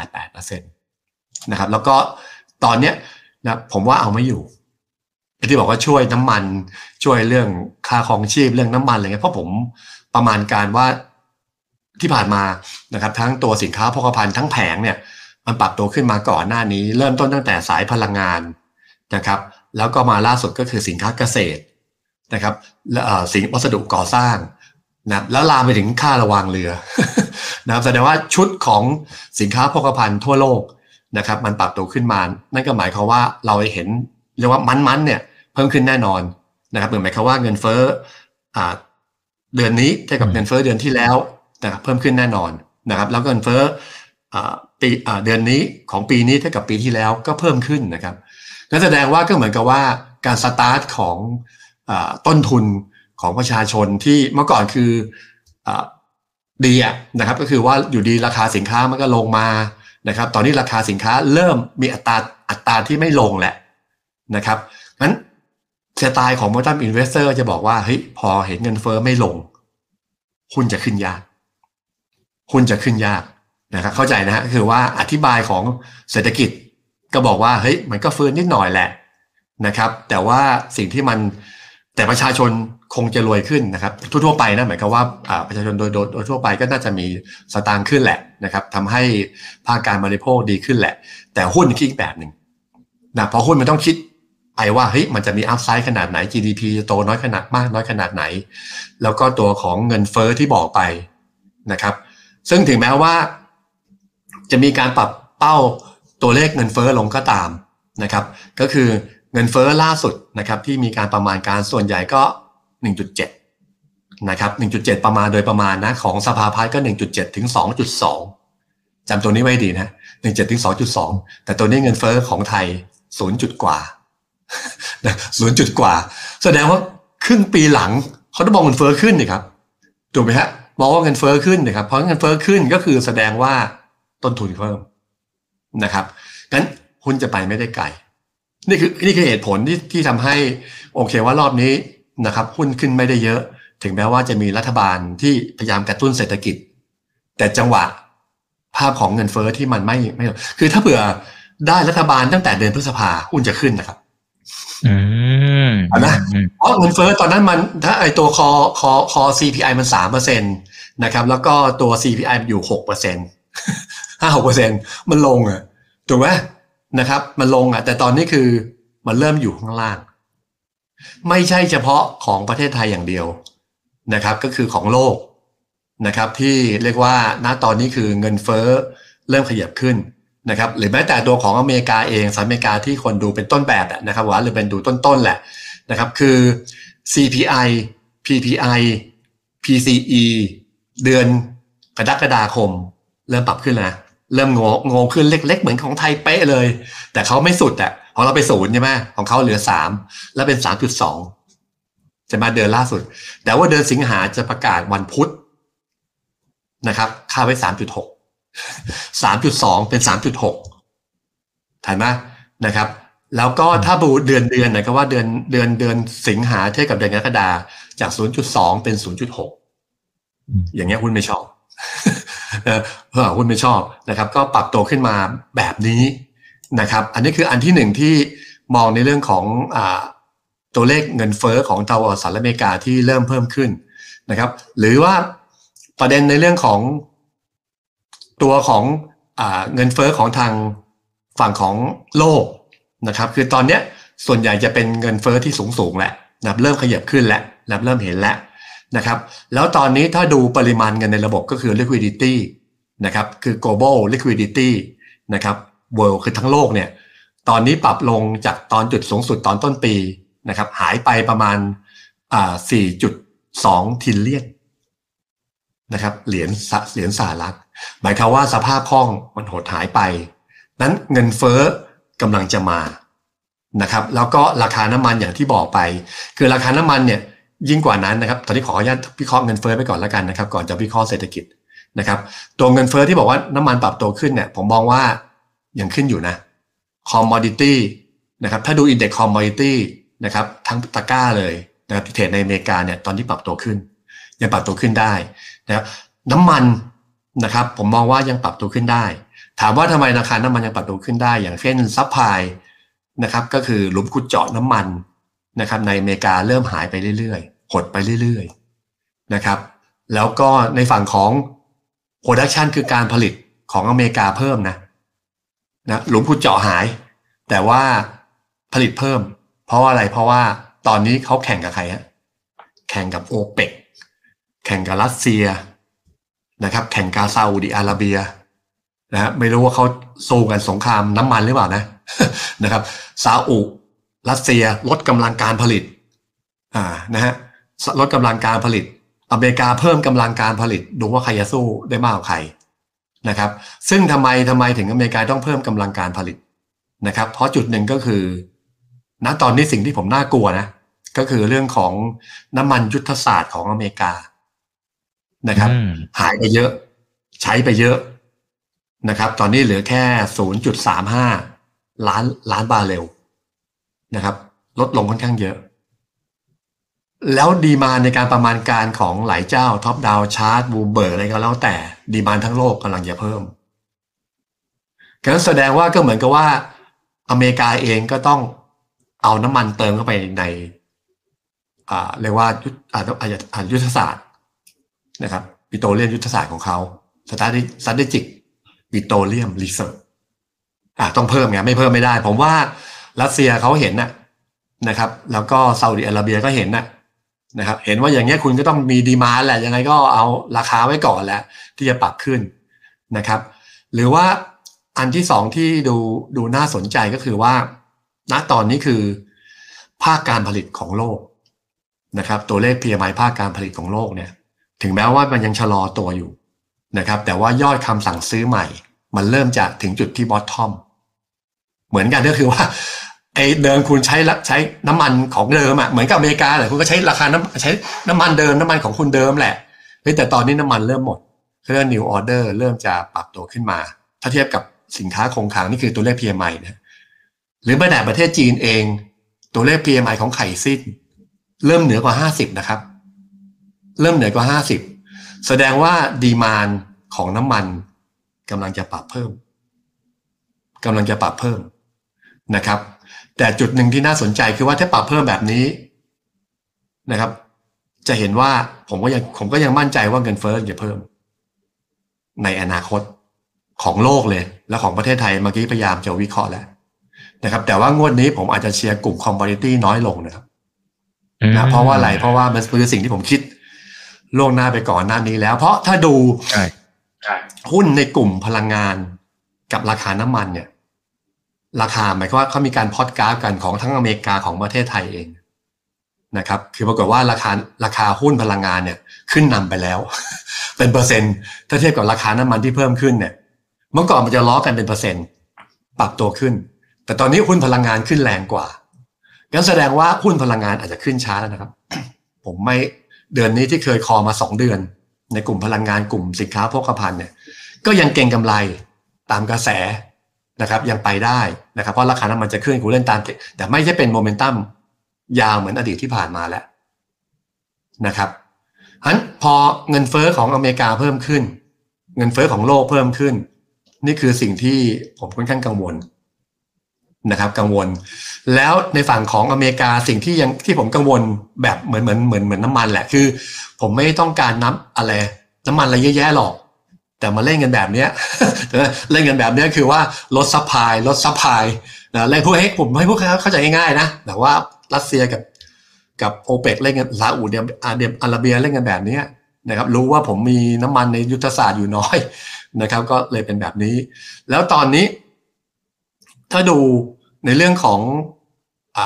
[SPEAKER 2] 0.88%นะครับแล้วก็ตอนเนี้ยนะผมว่าเอาไม่อยู่ที่บอกว่าช่วยน้ำมันช่วยเรื่องค่าของชีพเรื่องน้ำมันอะไรเงี้ยเพราะผมประมาณการว่าที่ผ่านมานะครับทั้งตัวสินค้าโภคภัณฑ์ทั้งแผงเนี่ยมันปรับตัวขึ้นมาก่อนหน้านี้ เริ่มต้นตั้งแต่สายพลังงานนะครับ แล้วก็มาล่าสุดก็คือสินค้าเกษตร นะครับสิ่งวัสดุก่อสร้างนะแล้วลามไปถึงค่าระวางเรือนะครับแสดงว่าชุดของสินค้าโภคภัณฑ์ทั่วโลกนะครับ มันปรับตัวขึ้นมา นั่นก็หมายความว่าเราเห็นเรียกว่ามันๆเนี่ยเพิ่มขึ้นแน่นอนนะครับเหมือนหมายความว่าเงินเฟ้อเดือนนี้เทียบกับเงินเฟ้อเดือนที่แล้วนะครับเพิ่มขึ้นแน่นอนนะครับ แล้วเงินเฟ้อปีเดือนนี้ของปีนี้เท่ากับปีที่แล้วก็เพิ่มขึ้นนะครับนั่นแสดงว่าก็เหมือนกับว่าการสตาร์ทของ ต้นทุนของประชาชนที่เมื่อก่อนคืออดีนะครับ ก็คือว่าอยู่ดีราคาสินค้ามันก็ลงมานะครับ ตอนนี้ราคาสินค้าเริ่มมีอัตราอัตราที่ไม่ลงแหละนะครับนั้นสไตล์ของ momentum investor จะบอกว่าเฮ้ยพอเห็นเงินเฟ้อไม่ลง หุ้นจะขึ้นยาก หุ้นจะขึ้นยากนะครับเข้าใจนะฮะคือว่าอธิบายของเศรษฐกิจก็บอกว่าเฮ้ยมันก็ฟื้นนิดหน่อยแหละนะครับ แต่ว่าสิ่งที่มัน แต่ประชาชนคงจะรวยขึ้นนะครับ ทั่วๆไปนะหมายความว่าประชาชนโดยโดยทั่วไปก็น่าจะมีสตางค์ขึ้นแหละนะครับทำให้ภาคการบริโภคดีขึ้นแหละ แต่หุ้นคิดอีกแบบหนึ่งนะเพราะหุ้นมันต้องคิดไปว่าเฮ้ยมันจะมีอัพไซด์ขนาดไหน GDP จะโตน้อยขนาดมากน้อยขนาดไหน แล้วก็ตัวของเงินเฟอ้อที่บอกไปนะครับ ซึ่งถึงแม้ว่า จะมีการปรับเป้าตัวเลขเงินเฟอ้อลงก็ตามนะครับ ก็คือ เงินเฟอ้อล่าสุดนะครับที่มีการประมาณการส่วนใหญ่ก็ 1.7 นะครับ 1.7 ประมาณโดยประมาณนะของสภาพัฒน์ก็ 1.7 ถึง 2.2 จำตัวนี้ไว้ดีนะ 1.7 ถึง 2.2 แต่ตัวนี้เงินเฟอ้อของไทย 0 จุดกว่าศูนย์จุดกว่า แสดงว่าครึ่งปีหลังเขาต้องมองเงินเฟอ้อขึ้นนะครับถูกไหมฮะมองว่าเงินเฟอ้อขึ้นนะครับเพราะเงินเฟอ้อขึ้นก็คือแสดงว่าต้นทุนเพิ่มนะครับงั้นหุ้นจะไปไม่ได้ไกล นี่คือนี่คือเหตุผลที่ที่ทำให้โอเคว่ารอบนี้นะครับหุ้นขึ้นไม่ได้เยอะ ถึงแม้ว่าจะมีรัฐบาลที่พยายามกระตุ้นเศรษฐกิจ แต่จังหวะภาพของเงินเฟอ้อที่มันไม่ไม่ คือถ้าเผื่อได้รัฐบาลตั้งแต่เดือนพฤษภาหุ้นจะขึ้นนะครับ
[SPEAKER 1] อืม
[SPEAKER 2] เอานะเพราะเงินเฟ้อตอนนั้นมัน ถ้าไอตัวคอคอคอ CPI มันสามเปอร์เซ็นตนะครับ แล้วก็ตัว CPI มันอยู่หกเปอร์เซ็นห้าหกเปอร์เซ็นมันลงอะถูกไหม นะครับ มันลงอะแต่ตอนนี้คือมันเริ่มอยู่ข้างล่าง ไม่ใช่เฉพาะของประเทศไทยอย่างเดียวนะครับ ก็คือของโลกนะครับ ที่เรียกว่าณตอนนี้คือเงินเฟ้อเริ่มขยับขึ้นนะครับหรือแม้แต่ตัวของอเมริกาเองสหรัฐอเมริกาที่คนดูเป็นต้นแบบนะครับว่าหรือเป็นดูต้นๆแหละนะครับคือ CPI PPI PCE เดือนกรกฎาคม เริ่มปรับขึ้นแล้วนะ เริ่มงงงขึ้นเล็ก ๆ เหมือนของไทยเป๊ะเลย แต่เขาไม่สุดอะของเราไปศูนย์ใช่ไหมของเขาเหลือสามแล้วเป็นสามจุดสองจะมาเดือนล่าสุด แต่ว่าเดือนสิงหาจะประกาศวันพุธนะครับค่าไว้สามจุดหกสามจุดสองเป็นสามจุดหกถ่ายไหมนะครับ แล้วก็ถ้าบูเดือนเดือนนะครับว่าเดือนเดือนเดือนสิงหาเทียบกับเดือนกรกฎาจากศูนย์จุดสองเป็นศูนย์จุดหกอย่างเงี้ยหุ้นไม่ชอบ เออหุ้นไม่ชอบนะครับ ก็ปรับตัวขึ้นมาแบบนี้นะครับ อันนี้คืออันที่หนึ่งที่มองในเรื่องของอตัวเลขเงินเฟอ้อของตะวันสหรัฐอเมริกาที่เริ่มเพิ่มขึ้นนะครับ หรือว่าประเด็นในเรื่องของตัวของอเงินเฟอ้อของทางฝั่งของโลกนะครับ คือตอนนี้ส่วนใหญ่จะเป็นเงินเฟอ้อที่สูงสูงแหละนะเริ่มขยับขึ้นแล้วนะเริ่มเห็นแล้ว นะครับแล้วตอนนี้ถ้าดูปริมาณเงินในระบบก็คือ liquidity นะครับคือ global liquidity นะครับ world คือทั้งโลกเนี่ยตอนนี้ปรับลงจากตอนจุดสูงสุดตอนต้นปีนะครับหายไปประมาณอ่า4.2ทิลเลียนนะครับเหรียญเหรียญสหรัฐหมายความว่าสภาพคล่องมันหดหายไป นั้นเงินเฟ้อกำลังจะมานะครับแล้วก็ราคาน้ำมันอย่างที่บอกไป คือราคาน้ำมันเนี่ย ยิ่งกว่านั้นนะครับ ตอนนี้ขออนุญาตวิเคราะห์เงินเฟ้อไปก่อนแล้วกันนะครับ ก่อนจะวิเคราะห์เศรษฐกิจนะครับ ตัวเงินเฟ้อที่บอกว่าน้ำมันปรับตัวขึ้นเนี่ย ผมมองว่ายังขึ้นอยู่นะ commodity นะครับถ้าดู index commodity นะครับทั้งตะกร้าเลยนะครับที่ trade ในอเมริกาเนี่ยตอนที่ปรับตัวขึ้น ยังปรับตัวขึ้นได้นะครับน้ำมันนะครับ ผมมองว่ายังปรับตัวขึ้นได้ ถามว่าทำไมราคาน้ำมันยังปรับตัวขึ้นได้ อย่างเช่น supply นะครับก็คือหลุมขุดเจาะน้ำมัน นะครับในอเมริกาเริ่มหายไปเรื่อยๆ หดไปเรื่อยๆนะครับ แล้วก็ในฝั่งของ production คือการผลิตของอเมริกาเพิ่มนะนะหลุมขุดเจาะหาย แต่ว่าผลิตเพิ่ม เพราะอะไรเพราะว่าตอนนี้เขาแข่งกับใครฮะแข่งกับโอเปกแข่งกับรัสเซียนะครับ แข่งกาซาอุดิอาระเบียนะฮะไม่รู้ว่าเขาสู้กันสงครามน้ำมันหรือเปล่านะนะครับซาอุ รัสเซียลดกำลังการผลิตอ่านะฮะลดกำลังการผลิต อเมริกาเพิ่มกำลังการผลิต ดูว่าใครจะสู้ได้มากกว่าใครนะครับ ซึ่งทำไมทำไมถึงอเมริกาต้องเพิ่มกำลังการผลิตนะครับ เพราะจุดหนึ่งก็คือ ณตอนนี้สิ่งที่ผมน่ากลัวนะ ก็คือเรื่องของน้ำมันยุทธศาสตร์ของอเมริกานะครับ หายไปเยอะ ใช้ไปเยอะนะครับ ตอนนี้เหลือแค่ 0.35 ล้านล้านบาร์เรล นะครับ ลดลงค่อนข้างเยอะ แล้ว demand ในการประมาณการของหลายเจ้า top down chart Bloomberg อะไรก็แล้วแต่ demand ทั้งโลกกำลังจะเพิ่มการแสดงว่าก็เหมือนกับว่า อเมริกาเองก็ต้องเอาน้ำมันเติมเข้าไปในอ่าเรียกว่ายุทธอ่ายุทธศาสตร์นะครับปิโตรเลียมยุทธศาสตร์ของเขา strate- strategic petroleum reserve อะต้องเพิ่มไงไม่เพิ่มไม่ได้ ผมว่า รัสเซียเขาเห็นนะนะครับ แล้วก็ซาอุดิอาระเบียก็เห็นนะนะครับ เห็นว่าอย่างเงี้ยคุณก็ต้องมี demand แหละยังไงก็เอาราคาไว้ก่อนแหละที่จะปรับขึ้นนะครับ หรือว่าอันที่สองที่ดูดูน่าสนใจก็คือว่า ณตอนนี้คือภาคการผลิตของโลกนะครับ ตัวเลข PMI ภาคการผลิตของโลกเนี่ย ถึงแม้ว่ามันยังชะลอตัวอยู่นะครับ แต่ว่ายอดคำสั่งซื้อใหม่ มันเริ่มจะถึงจุดที่บอททอมเหมือนกันก็คือว่า ไอ้เดิมคุณใช้ใช้น้ำมันของเดิมอะเหมือนกับอเมริกาแหละคุณก็ใช้ราคาน้ำใช้น้ำมันเดิมน้ำมันของคุณเดิมแหละเฮ้ยแต่ตอนนี้น้ำมันเริ่มหมดเรื่อง new order เริ่มจะปรับตัวขึ้นมา ถ้าเทียบกับสินค้าคงคลังนี่คือตัวเลข PMI นะหรือแม้แต่ประเทศจีนเอง ตัวเลข PMI ของไข่ซินเริ่มเหนือกว่าห้าสิบนะครับ เริ่มเหนือกว่าห้าสิบแสดงว่าดีมานของน้ำมันกำลังจะปรับเพิ่มกำลังจะปรับเพิ่มนะครับ แต่จุดหนึ่งที่น่าสนใจคือว่าถ้าปรับเพิ่มแบบนี้นะครับ จะเห็นว่าผมก็ยังผมก็ยังมั่นใจว่าเงินเฟ้อจะเพิ่ม ในอนาคตของโลกเลย และของประเทศไทยเมื่อกี้พยายามจะวิเคราะห์แล้วนะครับ แต่ว่างวดนี้ผมอาจจะเชียร์กลุ่มคอมมอดิตี้น้อยลงนะครับนะเพราะว่าอะไรเพราะว่ามันคือสิ่งที่ผมคิดล่วงหน้าไปก่อนหน้านี้แล้ว เพราะถ้าดูหุ้นในกลุ่มพลังงานกับราคาน้ำมันเนี่ย ราคาหมายความว่าเขามีการพอดกราฟกันของทั้งอเมริกาของประเทศไทยเองนะครับคือปรากฏว่าราคาราคาหุ้นพลังงานเนี่ยขึ้นนำไปแล้ว เป็นเปอร์เซ็นต์ถ้าเทียบกับราคาน้ำมันที่เพิ่มขึ้นเนี่ยเมื่อก่อนมันจะล้อกันเป็นเปอร์เซ็นต์ปรับตัวขึ้น แต่ตอนนี้หุ้นพลังงานขึ้นแรงกว่างั้นแสดงว่าหุ้นพลังงานอาจจะขึ้นช้าแล้วนะครับ ผมไม่เดือนนี้ที่เคยคอมาสองเดือน ในกลุ่มพลังงานกลุ่มสินค้าโภคภัณฑ์เนี่ยก็ยังเก่งกำไรตามกระแส นะครับยังไปได้นะครับเพราะราคาน้ำมันจะขึ้นกูเล่นตามแต่ไม่ใช่เป็นโมเมนตัมยาวเหมือนอดีตที่ผ่านมาแล้วนะครับอันพอเงินเฟอ้อของอเมริกาเพิ่มขึ้น เงินเฟอ้อของโลกเพิ่มขึ้น นี่คือสิ่งที่ผมค่อนข้างกังวลนะครับกังวล แล้วในฝั่งของอเมริกาสิ่งที่ยังที่ผมกังวลแบบเหมือนเหมือนเหมือนเหมือนน้ำมันแหละคือ ผมไม่ต้องการน้ำอะไรน้ำมันอะไรเยอะแยะหรอก แต่มาเล่นกันแบบเนี้ยเล่นกันแบบเนี้ยคือว่าลด supply ลด supply นะเล่นพวกให้ผมให้พวกเขาเข้าใจง่ายๆนะแต่ว่ารัสเซียกับกับโอเปกเล่นกันซาอุดิอาระเบียอาราเบียเล่นกันแบบนี้นะครับรู้ว่าผมมีน้ำมันในยุทธศาสตร์อยู่น้อยนะครับ ก็เลยเป็นแบบนี้ แล้วตอนนี้ ถ้าดูในเรื่องของอ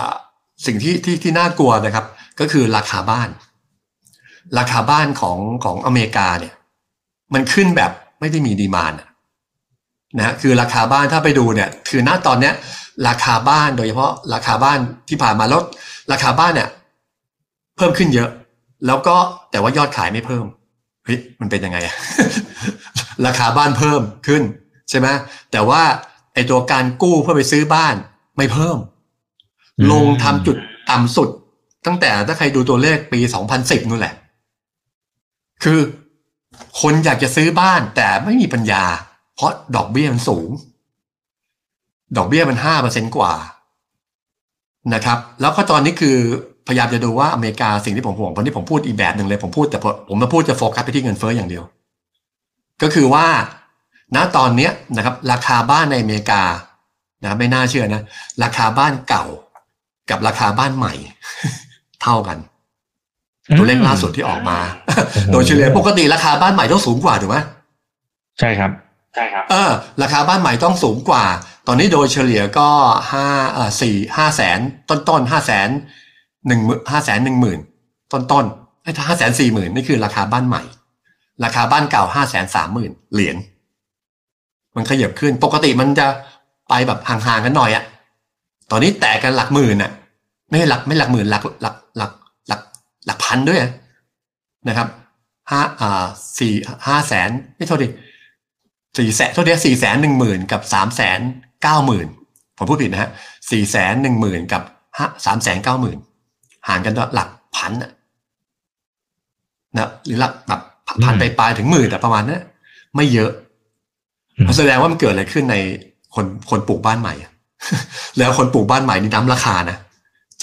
[SPEAKER 2] สิ่งที่ที่ที่น่ากลัวนะครับ ก็คือราคาบ้าน ราคาบ้านของของอเมริกาเนี่ย มันขึ้นแบบ ไม่ได้มีดีมานนะคือราคาบ้านถ้าไปดูเนี่ย คือณตอนเนี้ย ราคาบ้านโดยเฉพาะราคาบ้านที่ผ่านมาแล้วราคาบ้านเนี่ย เพิ่มขึ้นเยอะ แล้วก็แต่ว่ายอดขายไม่เพิ่มเฮ้ยมันเป็นยังไงอะราคาบ้านเพิ่มขึ้นใช่ไหมแต่ว่าไอตัวการกู้เพื่อไปซื้อบ้านไม่เพิ่ม ลงทำจุดต่ำสุด ตั้งแต่ถ้าใครดูตัวเลขปีสองพันสิบนู่นแหละ คือ คนอยากจะซื้อบ้านแต่ไม่มีปัญญา เพราะดอกเบี้ยมันสูง ดอกเบี้ยมันห้าเปอร์เซ็นกว่านะครับ แล้วก็ตอนนี้คือพยายามจะดูว่าอเมริกาสิ่งที่ผมห่วงวันนี้ผมพูดอีกแบบหนึ่งเลยผมพูดแต่ผมมาพูดจะโฟกัสไปที่เงินเฟ้ออย่างเดียว ก็คือว่าณตอนนี้นะครับราคาบ้านในอเมริกานะไม่น่าเชื่อนะ ราคาบ้านเก่ากับราคาบ้านใหม่ เท่ากัน ตัวเลขล่าสุดที่ออกมา โดยเฉลี่ยปกติราคาบ้านใหม่ต้องสูงกว่าถูกไหม
[SPEAKER 1] ใช่ครับ
[SPEAKER 2] ใช่ครับเออราคาบ้านใหม่ต้องสูงกว่า ตอนนี้โดยเฉลี่ยก็ห้าเออสี่ห้าแสนต้นต้นห้าแสนหนึ่งห้าแสนหนึ่งหมื่นต้นต้นไอ้ห้าแสนสี่หมื่นนี่คือราคาบ้านใหม่ ราคาบ้านเก่าห้าแสนสามหมื่นเหรียญมันขยับขึ้น ปกติมันจะไปแบบห่างๆกันหน่อยอะตอนนี้แตกกันหลักหมื่นอะไม่หลักไม่หลักหมื่นหลักหลักหลัก หลักหลักพันด้วยนะครับห้าอ่าสี่ห้าแสนไม่โทษดิสี่แสนเท่านี้สี่แสนหนึ่งหมื่นกับสามแสนเก้าหมื่นผมพูดผิดนะฮะสี่แสนหนึ่งหมื่นกับห้าสามแสนเก้าหมื่นห่างกันหลักพันนะหรือหลักแบบพันไปปลายถึงหมื่นแต่ประมาณนั้นไม่เยอะแสดงว่ามันเกิดอะไรขึ้นในคนคนปลูกบ้านใหม่แล้วคนปลูกบ้านใหม่นี่น้ำราคานะ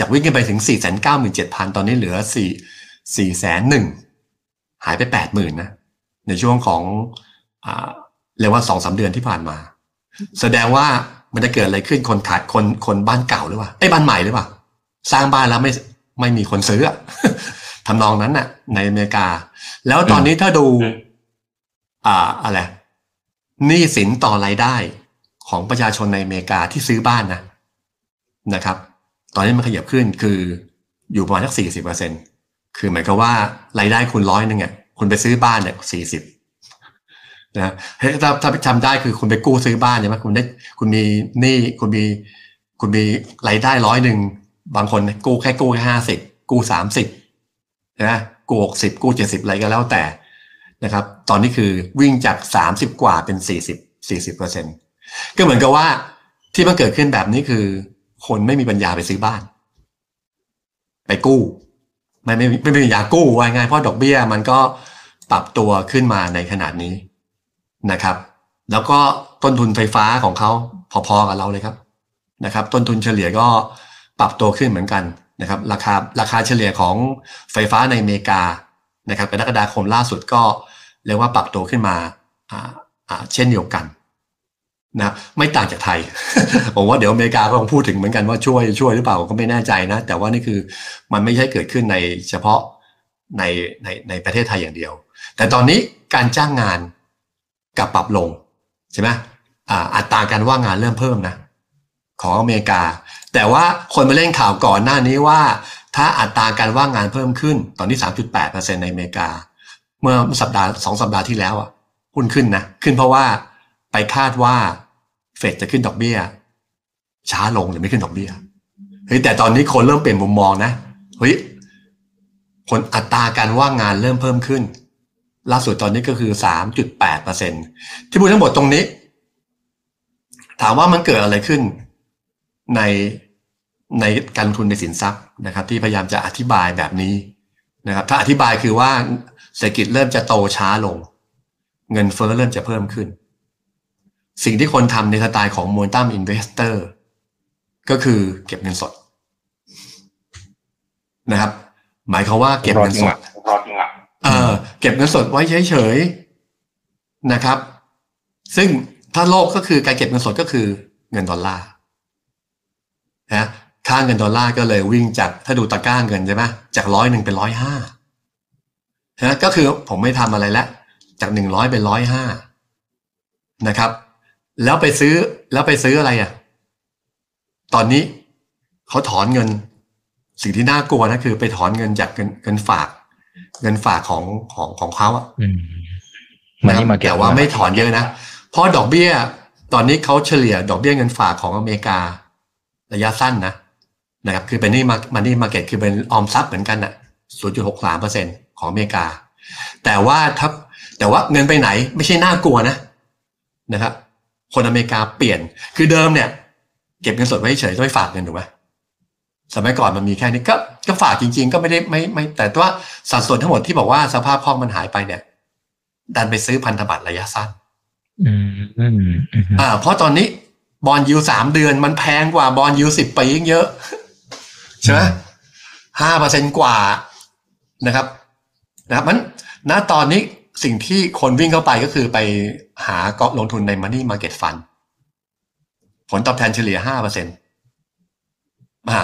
[SPEAKER 2] จากวิ่งกันไปถึงสี่แสนเก้าหมื่นเจ็ดพันตอนนี้เหลือสี่สี่แสนหนึ่งหายไปแปดหมื่นนะ ในช่วงของอ่าเรียกว่าสองสาเดือนที่ผ่านมา แสดงว่ามันจะเกิดอะไรขึ้นคนขายคนคนบ้านเก่าหรือเปล่าไอ้บ้านใหม่หรือเปล่า สร้างบ้านแล้วไม่ไม่มีคนซื้อทำนองนั้นน่ะ ในอเมริกา แล้วตอนนี้ถ้าดู อ่าอะไรหนี้สินต่อรายได้ของประชาชนในอเมริกาที่ซื้อบ้านนะนะครับ ตอนนี้มันขยับขึ้นคืออยู่ประมาณสักสี่สิบเปอร์เซ็นคือหมายความว่ารายได้คุณร้อยหนึ่งเนี่ยคุณไปซื้อบ้านเนี่ยสี่สิบนะเฮ้ยถ้าถ้าจำได้คือคุณไปกู้ซื้อบ้านใช่ไหมคุณได้คุณมีหนี้คุณมีคุณมีรายได้ร้อยหนึ่งบางคนกู้แค่กู้แค่ห้าสิบกู้สามสิบนะกู้หกสิบกู้เจ็ดสิบอะไรก็แล้วแต่นะครับ ตอนนี้คือวิ่งจากสามสิบกว่าเป็นสี่สิบสี่สิบเปอร์เซ็นก็เหมือนกับว่าที่มันเกิดขึ้นแบบนี้คือ คนไม่มีปัญญาไปซื้อบ้าน ไปกู้ ไม่ไม่ไม่มีปัญญากู้ว่าง่ายเพราะดอกเบี้ย มันก็ปรับตัวขึ้นมาในขนาดนี้นะครับ แล้วก็ต้นทุนไฟฟ้าของเขาพอๆกับเราเลยครับนะครับ ต้นทุนเฉลี่ยก็ปรับตัวขึ้นเหมือนกันนะครับ ราคาราคาเฉลี่ยของไฟฟ้าในอเมริกานะครับกรกฎาคมล่าสุดก็เรียกว่าปรับตัวขึ้นมาอ่าอ่าเช่นเดียวกัน นะไม่ต่างจากไทย ผมว่าเดี๋ยวอเมริกาก็คงพูดถึงเหมือนกันว่าช่วยช่วยหรือเปล่าก็ไม่แน่ใจนะ แต่ว่านี่คือมันไม่ใช่เกิดขึ้นในเฉพาะในในในประเทศไทยอย่างเดียว แต่ตอนนี้การจ้างงานกับปรับลงใช่ไหมอ่าอัตราการว่างงานเริ่มเพิ่มนะของอเมริกา แต่ว่าคนมาเล่นข่าวก่อนหน้านี้ว่า ถ้าอัตราการว่างงานเพิ่มขึ้นตอนนี้ 3.8%ในอเมริกา เมื่อสัปดาห์สองสัปดาห์ที่แล้วอะหุ้นขึ้นนะขึ้นเพราะว่า ไปคาดว่าเฟดจะขึ้นดอกเบี้ย ช้าลงหรือไม่ขึ้นดอกเบี้ยเฮ้ยแต่ตอนนี้คนเริ่มเปลี่ยนมุมมองนะเฮ้ยผลอัตราการว่างงานเริ่มเพิ่มขึ้น ล่าสุดตอนนี้ก็คือ3.8%ที่พูดทั้งหมดตรงนี้ ถามว่ามันเกิดอะไรขึ้นในในการลงทุนในสินทรัพย์นะครับ ที่พยายามจะอธิบายแบบนี้นะครับ ถ้าอธิบายคือว่าเศรษฐกิจเริ่มจะโตช้าลง เงินเฟ้อเริ่มจะเพิ่มขึ้น สิ่งที่คนทำในสไตล์ของ Momentum Investor ก็คือเก็บเงินสดนะครับ หมายความว่าเก็บเงินสด
[SPEAKER 3] รอจังหวะ
[SPEAKER 2] เออเก็บเงินสดไว้เฉยๆนะครับ ซึ่งถ้าโลกก็คือการเก็บเงินสดก็คือเงินดอลลาร์นะค่าเงินดอลลาร์ก็เลยวิ่งจากถ้าดูตะกร้าเงินใช่ไหมจากร้อยหนึ่งเป็นร้อยห้านะก็คือผมไม่ทำอะไรแล้วจากหนึ่งร้อยเป็นร้อยห้านะครับ แล้วไปซื้อแล้วไปซื้ออะไรอะ ตอนนี้เขาถอนเงิน สิ่งที่น่ากลัวนะคือ ไปถอนเงินจากเงินเงินฝาก เงินฝากของของของเขาอะ
[SPEAKER 1] อืมมันนี่มาเก็ต
[SPEAKER 2] แต่ว่าไม่ถอนเยอะนะเพราะดอกเบี้ย ตอนนี้เขาเฉลี่ย ดอกเบี้ยเงินฝากของอเมริการะยะสั้นนะนะครับ คือเป็นนี่มามันนี่มาเก็ตคือเป็นออมทรัพย์เหมือนกันอะ0.63เปอร์เซ็นของอเมริกา แต่ว่าถ้าแต่ว่าเงินไปไหนไม่ใช่น่ากลัวนะนะครับ คนอเมริกาเปลี่ยน คือเดิมเนี่ย เก็บเงินสดไว้เฉยๆไม่ฝากเงินถูกไหมสมัยก่อนมันมีแค่นี้ก็ก็ฝากจริง ๆ ก็ไม่ได้ไม่ไม่ แต่ว่าสัดส่วนทั้งหมดที่บอกว่าสภาพคล่องมันหายไปเนี่ย ดันไปซื้อพันธบัตรระยะสั้น
[SPEAKER 1] อืมอืมอืม
[SPEAKER 2] อ่า เพราะตอนนี้บอลยูสามเดือนมันแพงกว่าบอลยูสิบปียิ่งเยอะใช่ไหมห้าเปอร์เซ็นกว่านะครับ นะครับมันณตอนนี้ สิ่งที่คนวิ่งเข้าไปก็คือไปหาก็ลงทุนใน Money Market Fund ผลตอบแทนเฉลี่ยห้าเปอร์เซ็นต์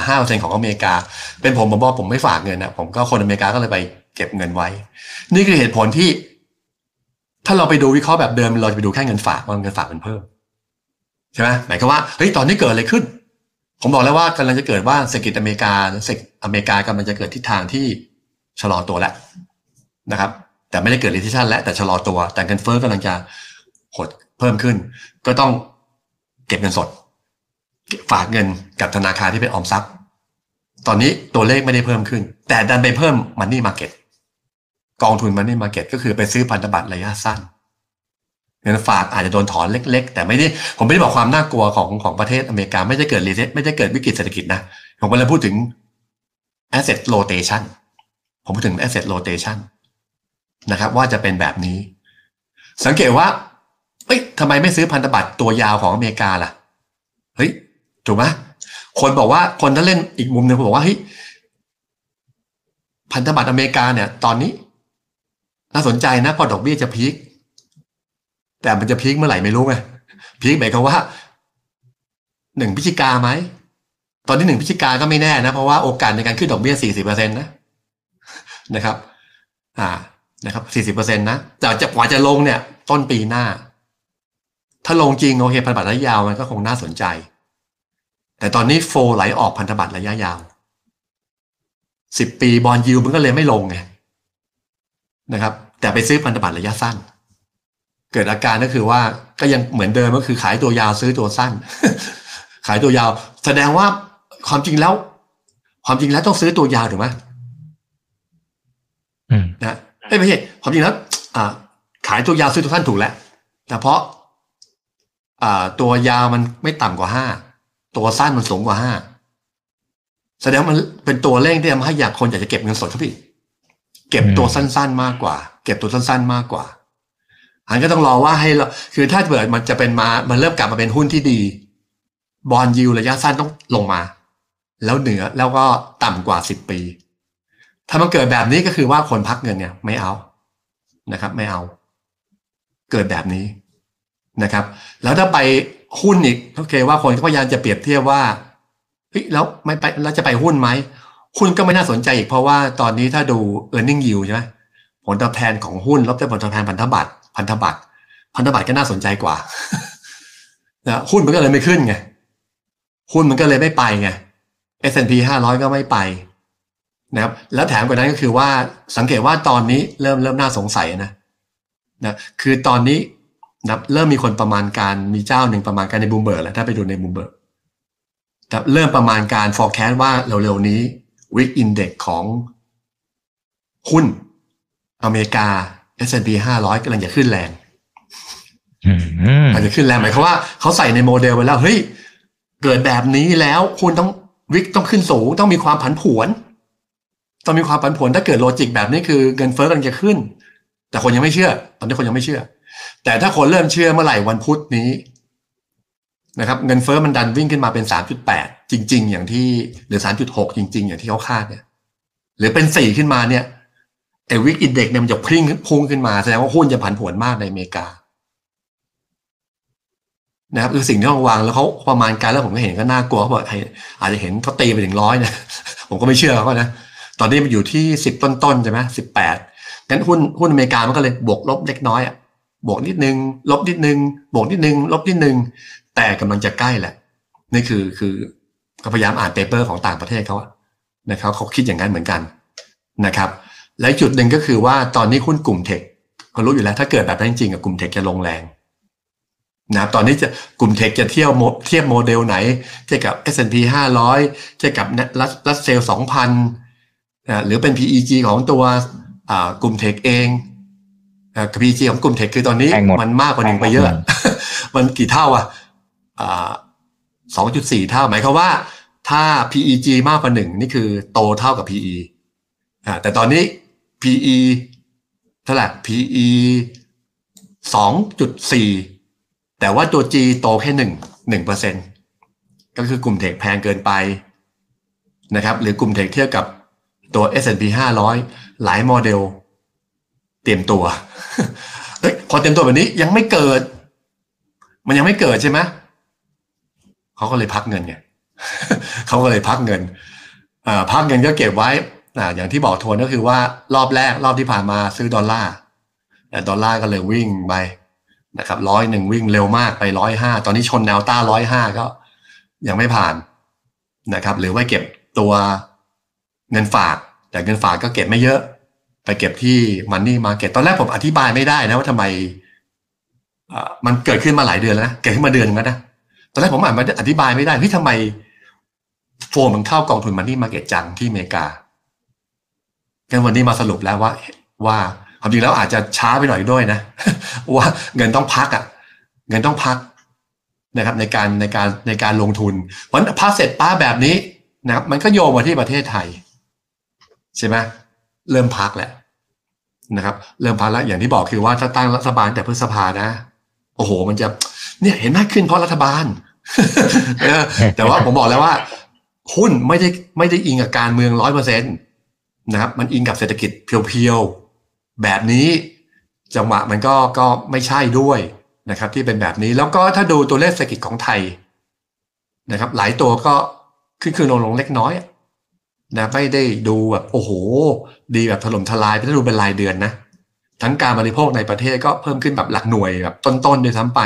[SPEAKER 2] ห้าเปอร์เซ็นของอเมริกา เป็นผมผมบอกผมไม่ฝากเงินนะผมก็คนอเมริกาก็เลยไปเก็บเงินไว้ นี่คือเหตุผลที่ ถ้าเราไปดูวิเคราะห์แบบเดิม เราจะไปดูแค่เงินฝากว่าเงินฝากมันเพิ่มใช่ไหมหมายความว่าเฮ้ยตอนนี้เกิดอะไรขึ้น ผมบอกแล้วว่ากำลังจะเกิดว่าเศรษฐกิจอเมริกาเศรษฐกิจอเมริกากำลังจะเกิดทิศทางที่ชะลอตัวแล้วนะครับ แต่ไม่ได้เกิด recession แล้วแต่ชะลอตัว แต่เงินเฟ้อกำลังจะหดเพิ่มขึ้น ก็ต้องเก็บเงินสด ฝากเงินกับธนาคารที่เป็นออมทรัพย์ ตอนนี้ตัวเลขไม่ได้เพิ่มขึ้น แต่ดันไปเพิ่มมันนี่มาเก็ตกองทุนมันนี่มาเก็ตก็คือไปซื้อพันธบัตรระยะสั้นเงินฝากอาจจะโดนถอนเล็ก ๆ แต่ไม่ได้ผมไม่ได้บอกความน่ากลัวของของประเทศอเมริกา ไม่ได้เกิดรีเซไม่ได้เกิดวิกฤตเศรษฐกิจนะผมกำลังพูดถึง asset rotation ผมพูดถึง asset rotation นะครับ ว่าจะเป็นแบบนี้ สังเกตว่าเอ้ยทำไมไม่ซื้อพันธบัตรตัวยาวของอเมริกาล่ะเฮ้ยถูกไหมคนบอกว่าคนถ้าเล่นอีกมุมหนึ่งผมบอกว่าเฮ้ยพันธบัตรอเมริกาเนี่ย ตอนนี้ น่าสนใจนะพอดอกเบี้ยจะพีคแต่มันจะพีคเมื่อไหร่ไม่รู้ไงพีคหมายความว่าหนึ่งพฤศจิกาไหมตอนที่หนึ่งพฤศจิกาก็ไม่แน่นะ เพราะว่าโอกาสในการขึ้นดอกเบี้ยสี่สิบเปอร์เซ็นต์นะนะครับ อ่า นะครับสี่สิบเปอร์เซ็นต์นะแต่จะกว่าจะลงเนี่ยต้นปีหน้า ถ้าลงจริงโอเคพันธบัตรระยะยาวมันก็คงน่าสนใจ แต่ตอนนี้โฟไหลออกพันธบัตรระยะยาวสิบปีบอลยูมันก็เลยไม่ลงไงนะครับ แต่ไปซื้อพันธบัตรระยะสั้น เกิดอาการก็คือว่าก็ยังเหมือนเดิมก็คือขายตัวยาวซื้อตัวสั้น ขายตัวยาว แสดงว่าความจริงแล้ว ความจริงแล้วต้องซื้อตัวยาวถูกไหม
[SPEAKER 1] อืม
[SPEAKER 2] นะ เอ้ยไม่ใช่ความจริงแล้วขายตัวยาวซื้อตัวสั้นถูกแล้วแต่เพราะตัวยาวมันไม่ต่ำกว่าห้าตัวสั้นมันสูงกว่าห้าแสดงว่ามันเป็นตัวเร่งที่ทำให้อยากคนอยากจะเก็บเงินสดครับพี่ เก็บตัวสั้นๆมากกว่า เก็บตัวสั้นๆมากกว่าอันก็ต้องรอว่าให้เราคือถ้าเกิดมันจะเป็นมามันเริ่มกลับมาเป็นหุ้นที่ดี บอลยูระยะสั้นต้องลงมา แล้วเหนือแล้วก็ต่ำกว่าสิบปี ถ้ามันเกิดแบบนี้ก็คือว่าคนพักเงินเนี่ยไม่เอานะครับ ไม่เอา เกิดแบบนี้นะครับ แล้วถ้าไปหุ้นอีกโอเคว่าคนก็พยายามจะเปรียบเทียบว่าเฮ้ยแล้วไม่ไปแล้วจะไปหุ้นไหมหุ้นก็ไม่น่าสนใจอีกเพราะว่าตอนนี้ถ้าดู e a r n i n g yield ใช่ไหมผลตอบแทนของหุ้นลบด้วยผลตอบแทนพันธบัตรพันธบัตรพันธบัตรก็น่าสนใจกว่านะหุ้นมันก็เลยไม่ขึ้นไงหุ้นมันก็เลยไม่ไปไง S&P 500 ก็ไม่ไป นะครับแล้วแถมกว่านั้นก็คือว่าสังเกตว่าตอนนี้เริ่มเริ่มน่าสงสัยนะนะคือตอนนี้นะเริ่มมีคนประมาณการมีเจ้าหนึ่งประมาณการในบูมเบิร์กแล้วถ้าไปดูในบูมเบิร์กนะเริ่มประมาณการ forecast ว่าเร็วๆนี้ VIX Index ของหุ้นอเมริกา S&P 500กำลังจะขึ้นแรง
[SPEAKER 1] อืม
[SPEAKER 2] อาจจะขึ้นแรงหมายความว่าเขาใส่ในโมเดลไว้แล้วเฮ้ยเกิดแบบนี้แล้วคุณต้องวิกต้องขึ้นสูงต้องมีความผันผวน ต้องมีความผันผวนถ้าเกิดโลจิกแบบนี้คือเงินเฟ้อกำลังจะขึ้น แต่คนยังไม่เชื่อ ตอนนี้คนยังไม่เชื่อ แต่ถ้าคนเริ่มเชื่อเมื่อไหร่วันพุธนี้นะครับเงินเฟ้อมันดันวิ่งขึ้นมาเป็นสามจุดแปดจริง ๆ อย่างที่หรือสามจุดหกจริง ๆ อย่างที่เขาคาดเนี่ย หรือเป็นสี่ขึ้นมาเนี่ยไอ้วิกอินเด็กเนี่ยมันจะพุ่งพุ่งขึ้นมาแสดงว่าหุ้นจะผันผวนมากในอเมริกานะครับคือสิ่งที่ต้องวางแล้วเขาประมาณการแล้วผมก็เห็นก็น่ากลัวเขาบอกอาจจะเห็นเขาตีไปถึงร้อยนะผมก็ไม่เชื่อเขานะ ตอนนี้มันอยู่ที่สิบต้นๆใช่ไหมสิบแปดงั้นหุ้นหุ้นอเมริกามันก็เลยบวกลบเล็กน้อยอะบวกนิดนึง ลบนิดนึง บวกนิดนึง ลบนิดนึง แต่กำลังจะใกล้แหละ นี่คือคือก็พยายามอ่าน paper ของต่างประเทศเขาอะนะครับเขาคิดอย่างนั้นเหมือนกันนะครับ และจุดหนึ่งก็คือว่าตอนนี้หุ้นกลุ่ม tech ก็รู้อยู่แล้ว ถ้าเกิดแบบนั้นจริงๆกับกลุ่ม tech จะลงแรงนะครับตอนนี้จะกลุ่ม tech จะเทียบโมเดลไหน เทียบกับ S&P 500 เทียบกับรัสรัสเซล2,000นะหรือเป็น PEG ของตัวอ่ากลุ่ม tech เองอ่า PEG ของกลุ่ม tech คือตอนนี้
[SPEAKER 1] แพงหมด
[SPEAKER 2] มันมากกว่าหนึ่งไปเยอะ มันกี่เท่าอะอ่าสองจุดสี่เท่าหมายความว่า ถ้า PEG มากกว่าหนึ่งนี่คือโตเท่ากับ PE อ่าแต่ตอนนี้ PE เท่าไหร่ PE สองจุดสี่แต่ว่าตัว G โตแค่หนึ่งหนึ่งเปอร์เซ็นก็คือกลุ่มเทคแพงเกินไปนะครับ หรือกลุ่มเทคเทียบกับ ตัว S&P 500 หลายโมเดล เตรียมตัวเฮ้ยพอเตรียมตัวแบบนี้ยังไม่เกิด มันยังไม่เกิดใช่ไหมเขาก็เลยพักเงินไงเขาก็เลยพักเงินพักเงินก็เก็บไว้ออย่างที่บอกทวนก็คือว่ารอบแรกรอบที่ผ่านมาซื้อดอลลาร์แต่ดอลลาร์ก็เลยวิ่งไปนะครับร้อยหนึ่งวิ่งเร็วมากไปร้อยห้าตอนนี้ชนแนวต้าร้อยห้าก็ยังไม่ผ่านนะครับ หรือว่าเก็บตัว เงินฝาก แต่เงินฝากก็เก็บไม่เยอะ ไปเก็บที่ money market ตอนแรกผมอธิบายไม่ได้นะว่าทำไมมันเกิดขึ้นมาหลายเดือนแล้วนะเกิดขึ้นมาเดือนนึงแล้วนะตอนแรกผมอ่านมาอธิบายไม่ได้เฮ้ยทำไม flow มันเข้ากองทุน money market จังที่อเมริกากันวันนี้มาสรุปแล้วว่า ว่าความจริงแล้วอาจจะช้าไปหน่อยด้วยนะว่าเงินต้องพักอะ เงินต้องพักนะครับ ในการในการในการลงทุนเพราะพักเสร็จป้าแบบนี้นะครับ มันก็โยงมาที่ประเทศไทย ใช่ไหมเริ่มพักแหละนะครับ เริ่มพักแล้วอย่างที่บอกคือว่าถ้าตั้งรัฐบาลแต่พฤษภานะ โอ้โห มันจะเนี่ยเห็นมากขึ้นเพราะรัฐบาลแต่ว่าผมบอกแล้วว่า หุ้นไม่ได้ไม่ได้อิงกับการเมืองร้อยเปอร์เซ็นตนะครับ มันอิงกับเศรษฐกิจเพียวๆแบบนี้จังหวะมันก็ก็ไม่ใช่ด้วยนะครับ ที่เป็นแบบนี้แล้วก็ถ้าดูตัวเลขเศรษฐกิจของไทยนะครับ หลายตัวก็ขึ้นขึ้นลงลงเล็กน้อย นะไม่ได้ดูแบบโอ้โห ดีแบบถล่มทลายไปถ้ดูเป็นรายเดือนนะทั้งการบริโภคในประเทศก็เพิ่มขึ้นแบบหลักหน่วยแบบต้นๆด้วยซ้ำไป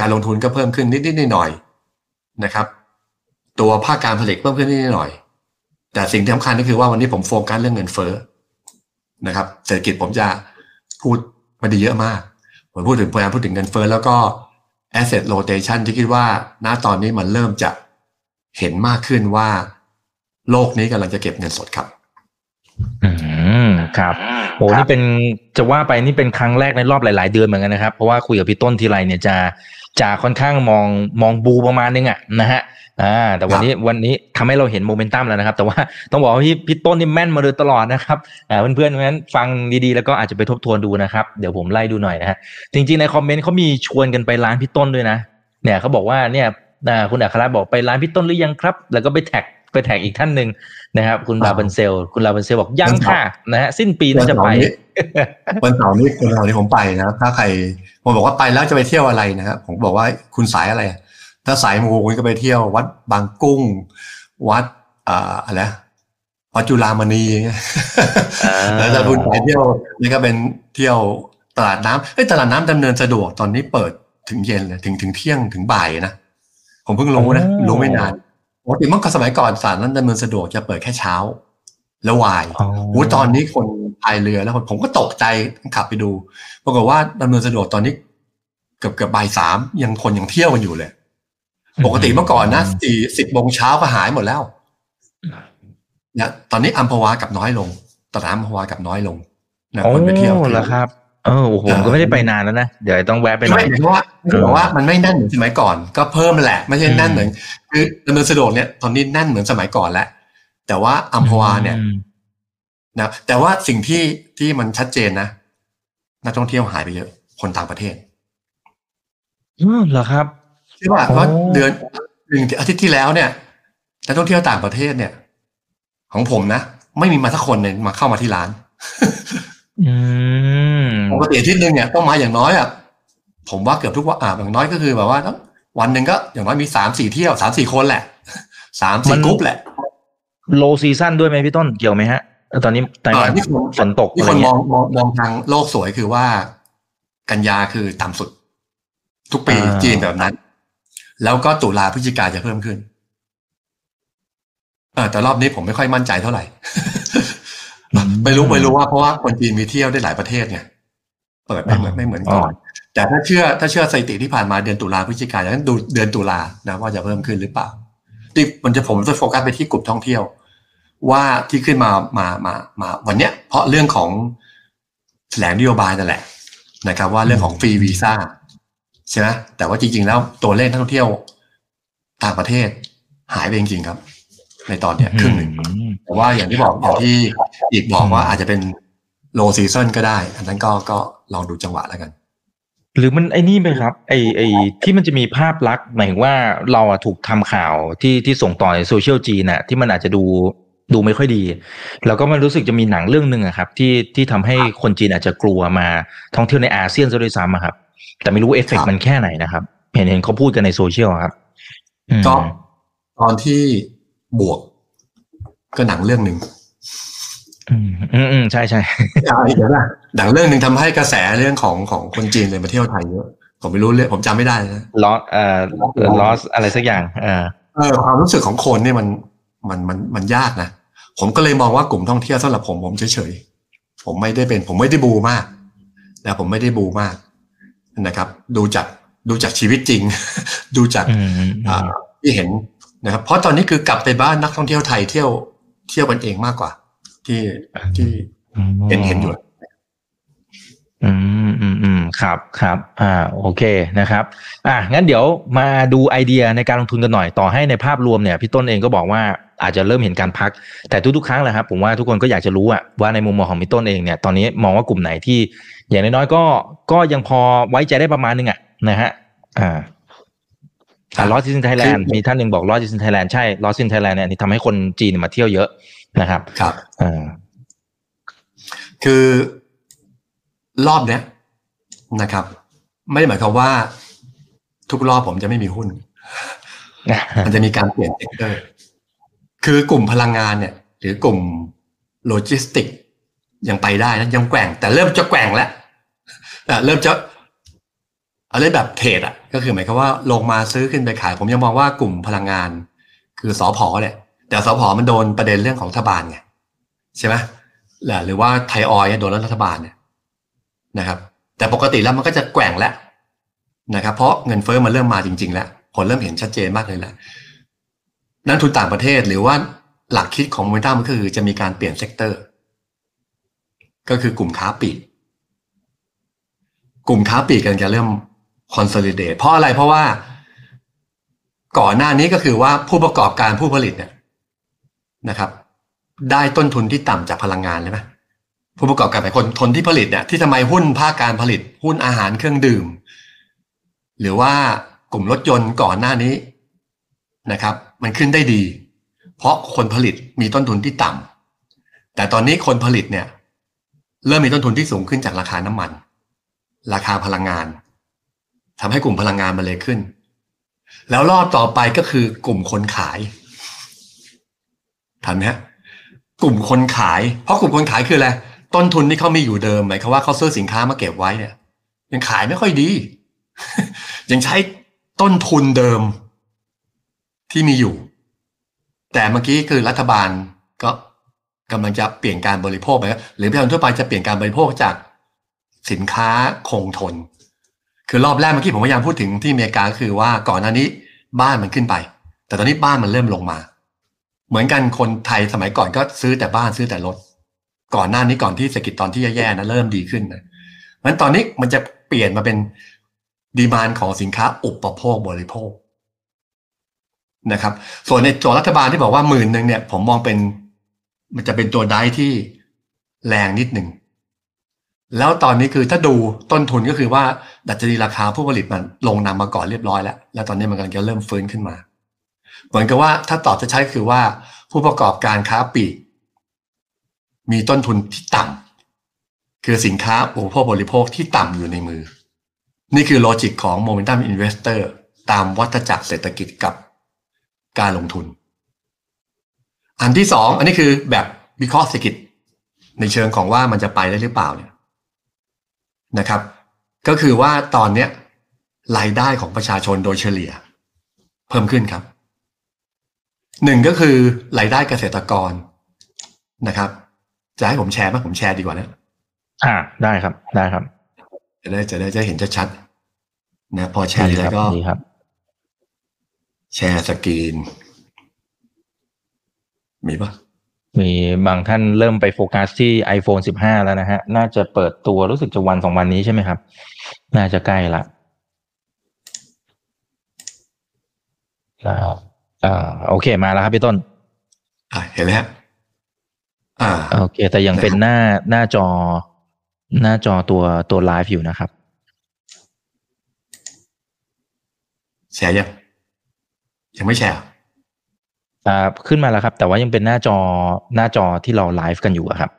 [SPEAKER 2] การลงทุนก็เพิ่มขึ้นนิดๆหน่อยๆนะครับ ตัวภาคการผลิตเพิ่มขึ้นนิดๆหน่อยๆแต่สิ่งที่สำคัญก็คือว่าวันนี้ผมโฟกัสเรื่องเงินเฟ้อนะครับ เศรษฐกิจผมจะพูดมาดีเยอะมากผมพูดถึงพยายามพูดถึงเงินเฟ้อแล้วก็ asset rotation ที่คิดว่าณตอนนี้มันเริ่มจะเห็นมากขึ้นว่า โลกนี้กำลังจะเก็บเงินสดครับ
[SPEAKER 1] อืมครับโอ้นี่เป็นจะว่าไปนี่เป็นครั้งแรกในรอบหลาย ๆ เดือนเหมือนกันนะครับ เพราะว่าคุยกับพี่ต้นทีไรเนี่ยจะจะค่อนข้างมองมองบูประมาณนึงอะนะฮะอ่าแต่วันนี้วันนี้ทำให้เราเห็นโมเมนตัมแล้วนะครับ แต่ว่าต้องบอกว่าพี่พี่ต้นนี่แม่นมาโดยตลอดนะครับอ่าเพื่อนๆเพราะฉะนั้นฟังดีๆ แล้วก็อาจจะไปทบทวนดูนะครับ เดี๋ยวผมไล่ดูหน่อยนะฮะจริงๆในคอมเมนต์เขามีชวนกันไปร้านพี่ต้นด้วยนะ เนี่ยเขาบอกว่าเนี่ยอ่าคุณอัครบอกไปร้านพี่ต้นหรือยังครับ แล้วก็ไปแท็ก ไปแท็กอีกท่านหนึ่งนะครับ คุณ
[SPEAKER 2] อ่า
[SPEAKER 1] ลาบันเซล คุณลาบันเซลบอกยังค่ะนะฮะสิ้นปีน่าจะไป
[SPEAKER 2] วันเสาร์นี้วันเสาร์นี้ผมไปนะครับถ้าใครผมบอกว่าไปแล้วจะไปเที่ยวอะไรนะครับผมบอกว่าคุณสายอะไร ถ้าสายมูคุณก็ไปเที่ยว วัดบางกุ้ง วัดอ่าอะไรนะวัดจุฬามณีอย่างเงี้ย
[SPEAKER 1] อ่า
[SPEAKER 2] แล้วถ้าคุณสายเที่ยวนี่ก็เป็นเที่ยวตลาดน้ำเอ้ยตลาดน้ำดำเนินสะดวกตอนนี้เปิดถึงเย็นเลยถึงถึงเที่ยงถึงบ่ายนะผมเพิ่งรู้นะรู้ไม่นาน ปกติเมื่อก่อนสมัยก่อนตลาดนั้นดำเนินสะดวกจะเปิดแค่เช้า แล้ววาย
[SPEAKER 1] อ๋อ
[SPEAKER 2] โอ้ตอนนี้คนพายเรือแล้วผมก็ตกใจขับไปดูปรากฏว่าดำเนินสะดวกตอนนี้เกือบเกือบบ่ายสามยังคนยังเที่ยวกันอยู่เลย ปกติเมื่อก่อนนะสี่สิบโมงเช้าก็หายหมดแล้วเนี่ยตอนนี้อัมพวากับน้อยลงตลาดอัมพวากับน้อยลงนะคนไปเที่ยว
[SPEAKER 1] โอ้เหรอครับ เออโอ้โหผมก็ไม่ได้ไปนานแล้วนะ เดี๋ยวต้องแวะไปหน่
[SPEAKER 2] ไม่
[SPEAKER 1] อย
[SPEAKER 2] เพราะว่าเพราะว่ามันไม่แน่นเหมือนสมัยก่อน ก็เพิ่มแหละ ไม่ใช่แน่นเหมือนคือดำเนินสะดวกเนี่ยตอนนี้แน่นเหมือนสมัยก่อนแล้ว แต่ว่าอัมพวาเนี่ย
[SPEAKER 1] อืม
[SPEAKER 2] นะแต่ว่าสิ่งที่ที่มันชัดเจนนะนักท่องเที่ยวหายไปเยอะ คนต่างประเทศ
[SPEAKER 1] อืมเหรอครับ
[SPEAKER 2] ใช่ป่ะ
[SPEAKER 1] โอ้
[SPEAKER 2] เพราะเดือนหนึ่งอาทิตย์ที่แล้วเนี่ยนักท่องเที่ยวต่างประเทศเนี่ย ของผมนะไม่มีมาสักคนเลยมาเข้ามาที่ร้าน
[SPEAKER 1] อืม
[SPEAKER 2] ปกติอาทิตย์หนึ่งเนี่ยต้องมาอย่างน้อยอะผมว่าเกือบทุกวันอะอย่างน้อยก็คือแบบว่าต้องวันหนึ่งก็อย่างน้อยมีสามสี่เที่ยวสามสี่คนแหละสามสี่กรุ๊ปแหละ
[SPEAKER 1] โลซีซั่นด้วยไหมพี่ต้นเกี่ยวไหมฮะเออตอนนี้ไต้หวัน
[SPEAKER 2] อ่านี่คน
[SPEAKER 1] ฝนตก
[SPEAKER 2] นี่
[SPEAKER 1] อะไร
[SPEAKER 2] คนม
[SPEAKER 1] เงี้
[SPEAKER 2] อยงมองมองทางโลกสวยคือว่า กันยาคือต่ำสุด ทุกปี
[SPEAKER 1] อ่า
[SPEAKER 2] จีนแบบนั้น แล้วก็ตุลาพฤศจิกาจะเพิ่มขึ้น เออแต่รอบนี้ผมไม่ค่อยมั่นใจเท่าไหร่ ไม่รู้ไม่รู้ว่าเพราะว่าคนจีนมีเที่ยวได้หลายประเทศไงเปิดไม่เหมือนไม่เหมือนก่อน แต่ถ้าเชื่อถ้าเชื่อสถิติที่ผ่านมาเดือนตุลาพฤศจิกายนนั้นดูเดือนตุลานะว่าจะเพิ่มขึ้นหรือเปล่าที่มันจะผมจะโฟกัสไปที่กลุ่มท่องเที่ยว ว่าที่ขึ้นมามามามาวันเนี้ย เพราะเรื่องของแถลงนโยบายนั่นแหละนะครับ ว่าเรื่องของฟรีวีซ่าใช่ไหมแต่ว่าจริง ๆ แล้วตัวเลขนักท่องเที่ยวต่างประเทศหายไปจริงๆครับ ในตอนเนี้ยครึ่งหนึ่ง
[SPEAKER 1] อืม
[SPEAKER 2] แต่ว่าอย่างที่บอกอย่างที่อีกบอกว่าอาจจะเป็นโลซีซันก็ได้ อันนั้นก็ก็ลองดูจังหวะแล้วกัน
[SPEAKER 1] หรือมันไอ้นี่ไหมครับ ไอ้ไอ้ที่มันจะมีภาพลักษณ์หมายถึงว่าเราอะถูกทำข่าวที่ที่ส่งต่อในโซเชียลจีนน่ะที่มันอาจจะดูดูไม่ค่อยดี แล้วก็มันรู้สึกจะมีหนังเรื่องหนึ่งอะครับ ที่ที่ทำให้คนจีนอาจจะกลัวมาท่องเที่ยวในอาเซียนซะด้วยซ้ำอะครับ แต่ไม่รู้เอฟเฟก
[SPEAKER 2] ครับ
[SPEAKER 1] มันแค่ไหนนะครับ เห็นเห็นเขาพูดกันในโซเชียลอะครับอืม
[SPEAKER 2] ก็ตอนที่ บวก ก็หนังเรื่องหนึ่ง
[SPEAKER 1] อืมอืมอืมใช่ใช่
[SPEAKER 2] อ่าเดี๋ยวนะหนังเรื่องหนึ่งทำให้กระแสเรื่องของของคนจีนเลยมาเที่ยวไทยเยอะผมไม่รู้เรื่องผมจำไม่ได้นะ
[SPEAKER 1] ลอสเอ่อลอสอะไรสักอย่างเออ
[SPEAKER 2] เออความรู้สึกของคนเนี่ยมันมันมันมันยากนะผมก็เลยมองว่ากลุ่มท่องเที่ยวสำหรับผมผมเฉยๆผมไม่ได้เป็น ผมไม่ได้บูมากแต่ผมไม่ได้บูมากนะครับ ดูจากดูจากชีวิตจริง ดูจาก
[SPEAKER 1] อืมอืม
[SPEAKER 2] อ่าที่เห็น นะครับเพราะตอนนี้คือกลับไปบ้านนักท่องเที่ยวไทยเที่ยวเที่ยวกันเองมากกว่า ที่ที่เห็นเห็นอยู่
[SPEAKER 1] อืมอืมอืมครับครับ อ่า โอเคนะครับ อะงั้นเดี๋ยวมาดูไอเดียในการลงทุนกันหน่อยต่อให้ในภาพรวมเนี่ยพี่ต้นเองก็บอกว่าอาจจะเริ่มเห็นการพัก แต่ทุกๆครั้งแหละครับผมว่าทุกคนก็อยากจะรู้อะว่าในมุมมองของพี่ต้นเองเนี่ยตอนนี้มองว่ากลุ่มไหนที่ อย่างน้อยๆก็ก็ยังพอไว้ใจได้ประมาณนึงอะนะฮะ อ่า อ่า Lost in Thailand มีท่านหนึ่งบอก Lost in Thailand ใช่ Lost in Thailand เนี่ยที่ทำให้คนจีนมาเที่ยวเยอะนะครับ
[SPEAKER 2] ครับ
[SPEAKER 1] อ่า
[SPEAKER 2] คือรอบเนี้ยนะครับ ไม่ได้หมายความว่า ทุกรอบผมจะไม่มีหุ้น มันจะมีการเปลี่ยน sector คือกลุ่มพลังงานเนี่ย หรือกลุ่มโลจิสติกยังไปได้นะยังแกว่ง แต่เริ่มจะแกว่งแล้วอะเริ่มจะ เอ่ออะไรแบบ trade อะก็คือหมายความว่าลงมาซื้อขึ้นไปขาย ผมยังมองว่ากลุ่มพลังงาน คือสอพอเนี่ยแต่สอพอมันโดนประเด็นเรื่องของรัฐบาลไงใช่ไหมหรือว่าไทยออยล์โดนรัฐบาลเนี่ยนะครับ แต่ปกติแล้วมันก็จะแกว่งแล้วนะครับ เพราะเงินเฟ้อมันเริ่มมาจริง ๆ แล้วผลเริ่มเห็นชัดเจนมากเลยแหละนักทุนต่างประเทศหรือว่าหลักคิดของมเมนตัมก็คือจะมีการเปลี่ยน sector ก็คือกลุ่มค้าปลีกกลุ่มค้าปลีกกันจะเริ่ม คอนโซลิเดตเพราะอะไรเพราะว่า ก่อนหน้านี้ก็คือว่าผู้ประกอบการผู้ผลิตเนี่ยนะครับ ได้ต้นทุนที่ต่ำจากพลังงานใช่ไหมผู้ประกอบการหลายคนทนที่ผลิตเนี่ยที่ทำไมหุ้นภาคการผลิต หุ้นอาหารเครื่องดื่ม หรือว่ากลุ่มรถยนต์ก่อนหน้านี้นะครับ มันขึ้นได้ดี เพราะคนผลิตมีต้นทุนที่ต่ำแต่ตอนนี้คนผลิตเนี่ย เริ่มมีต้นทุนที่สูงขึ้นจากราคาน้ำมัน ราคาพลังงาน ทำให้กลุ่มพลังงานมันเลยขึ้น แล้วรอบต่อไปก็คือกลุ่มคนขายทันไหมฮะกลุ่มคนขาย เพราะกลุ่มคนขายคืออะไรต้นทุนที่เขามีอยู่เดิมหมายความว่าเขาซื้อสินค้ามาเก็บไว้เนี่ยยังขายไม่ค่อยดี ยังใช้ต้นทุนเดิมที่มีอยู่ แต่เมื่อกี้คือรัฐบาลก็กำลังจะเปลี่ยนการบริโภคไปหรือประชาชนทั่วไปจะเปลี่ยนการบริโภคจากสินค้าคงทน คือรอบแรกเมื่อกี้ผมพยายามพูดถึงที่อเมริกาคือว่าก่อนหน้านี้บ้านมันขึ้นไป แต่ตอนนี้บ้านมันเริ่มลงมา เหมือนกันคนไทยสมัยก่อนก็ซื้อแต่บ้านซื้อแต่รถก่อนหน้านี้ก่อนที่เศรษฐกิจตอนที่แย่ๆนะเริ่มดีขึ้นนะมันตอนนี้มันจะเปลี่ยนมาเป็นดีมานของสินค้าอุปโภคบริโภคนะครับ ส่วนในโจรัฐบาลที่บอกว่าหมื่นหนึ่งเนี่ย ผมมองเป็น มันจะเป็นตัวได้ที่แรงนิดหนึ่ง แล้วตอนนี้คือถ้าดูต้นทุนก็คือว่าดัชนีราคาผู้ผลิตมันลงนำมาก่อนเรียบร้อยแล้ว แล้วตอนนี้มันกำลังจะเริ่มฟื้นขึ้นมา เหมือนกับว่าถ้าตอบจะใช้คือว่าผู้ประกอบการค้าปลีกมีต้นทุนที่ต่ำคือสินค้าอุปโภคบริโภคที่ต่ำอยู่ในมือ นี่คือโลจิกของ Momentum Investor ตามวัฏจักรเศรษฐกิจกับการลงทุน อันที่สองอันนี้คือแบบวิเคราะห์เศรษฐกิจ ในเชิงของว่ามันจะไปได้หรือเปล่าเนี่ย นะครับ ก็คือว่าตอนเนี้ยรายได้ของประชาชนโดยเฉลี่ย เพิ่มขึ้นครับหนึ่งก็คือรายได้เกษตรกรนะครับ จะให้ผมแชร์ไหมผมแชร์ดีกว่านะ
[SPEAKER 1] อ่าได้ครับได้ครับ
[SPEAKER 2] จะได้จะได้จะเห็นชัดๆนะพอแชร์
[SPEAKER 1] ดี
[SPEAKER 2] แล้ว
[SPEAKER 1] ครับ
[SPEAKER 2] ก็
[SPEAKER 1] ดีครับ
[SPEAKER 2] แชร์สกรีน มีปะ
[SPEAKER 1] มีบางท่านเริ่มไปโฟกัสที่ iPhone 15 แล้วนะฮะ น่าจะเปิดตัวรู้สึกจะวันสองวันนี้ใช่ไหมครับ น่าจะใกล้ละแล้วอ่าโอเคมาแล้วครับพี่ต้น
[SPEAKER 2] อะเห็นแล้วฮะอ่า
[SPEAKER 1] โอเค แต่ยังเป็นหน้าหน้าจอ หน้าจอตัวตัวไลฟ์อยู่นะครับ
[SPEAKER 2] แชร์ยังยังไม่แชร์
[SPEAKER 1] อ่าขึ้นมาแล้วครับ แต่ว่ายังเป็นหน้าจอหน้าจอที่เราไลฟ์กันอยู่อะครับ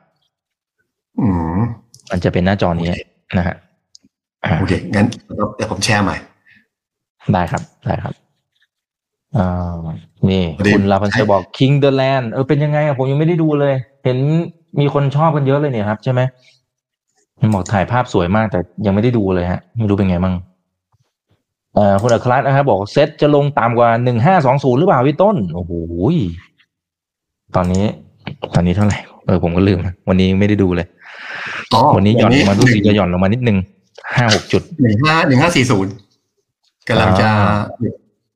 [SPEAKER 2] อืม
[SPEAKER 1] มันจะเป็นหน้าจอนี้
[SPEAKER 2] โอเค
[SPEAKER 1] นะฮะอ่า
[SPEAKER 2] โอเคงั้นเดี๋ยวผมแชร์ใหม่
[SPEAKER 1] ได้ครับ ได้ครับอ่านี่
[SPEAKER 2] พอดี
[SPEAKER 1] คุณลาพันเซลบอก King the Land เออเป็นยังไงอะผมยังไม่ได้ดูเลย เห็นมีคนชอบกันเยอะเลยเนี่ยครับ ใช่ไหมมันบอกถ่ายภาพสวยมากแต่ยังไม่ได้ดูเลยฮะ ไม่รู้เป็นไงมั่งเอ่อคุณอัครรัตน์นะครับบอกเซตจะลงต่ำกว่าหนึ่งห้าสองศูนย์หรือเปล่าพี่ต้น โอ้โหยตอนนี้ ตอนนี้เท่าไหร่เออผมก็ลืมนะวันนี้ไม่ได้ดูเลย
[SPEAKER 2] อ๋อ
[SPEAKER 1] วันนี้หย่อนลงมา
[SPEAKER 2] ห
[SPEAKER 1] รู้สึ
[SPEAKER 2] นึ่
[SPEAKER 1] กจะหย่อนลงมานิดนึงห้าหกจุด
[SPEAKER 2] หนึ่งห้าหนึ่งห้าสี่ศูนย์กำลังจะ
[SPEAKER 1] อ่า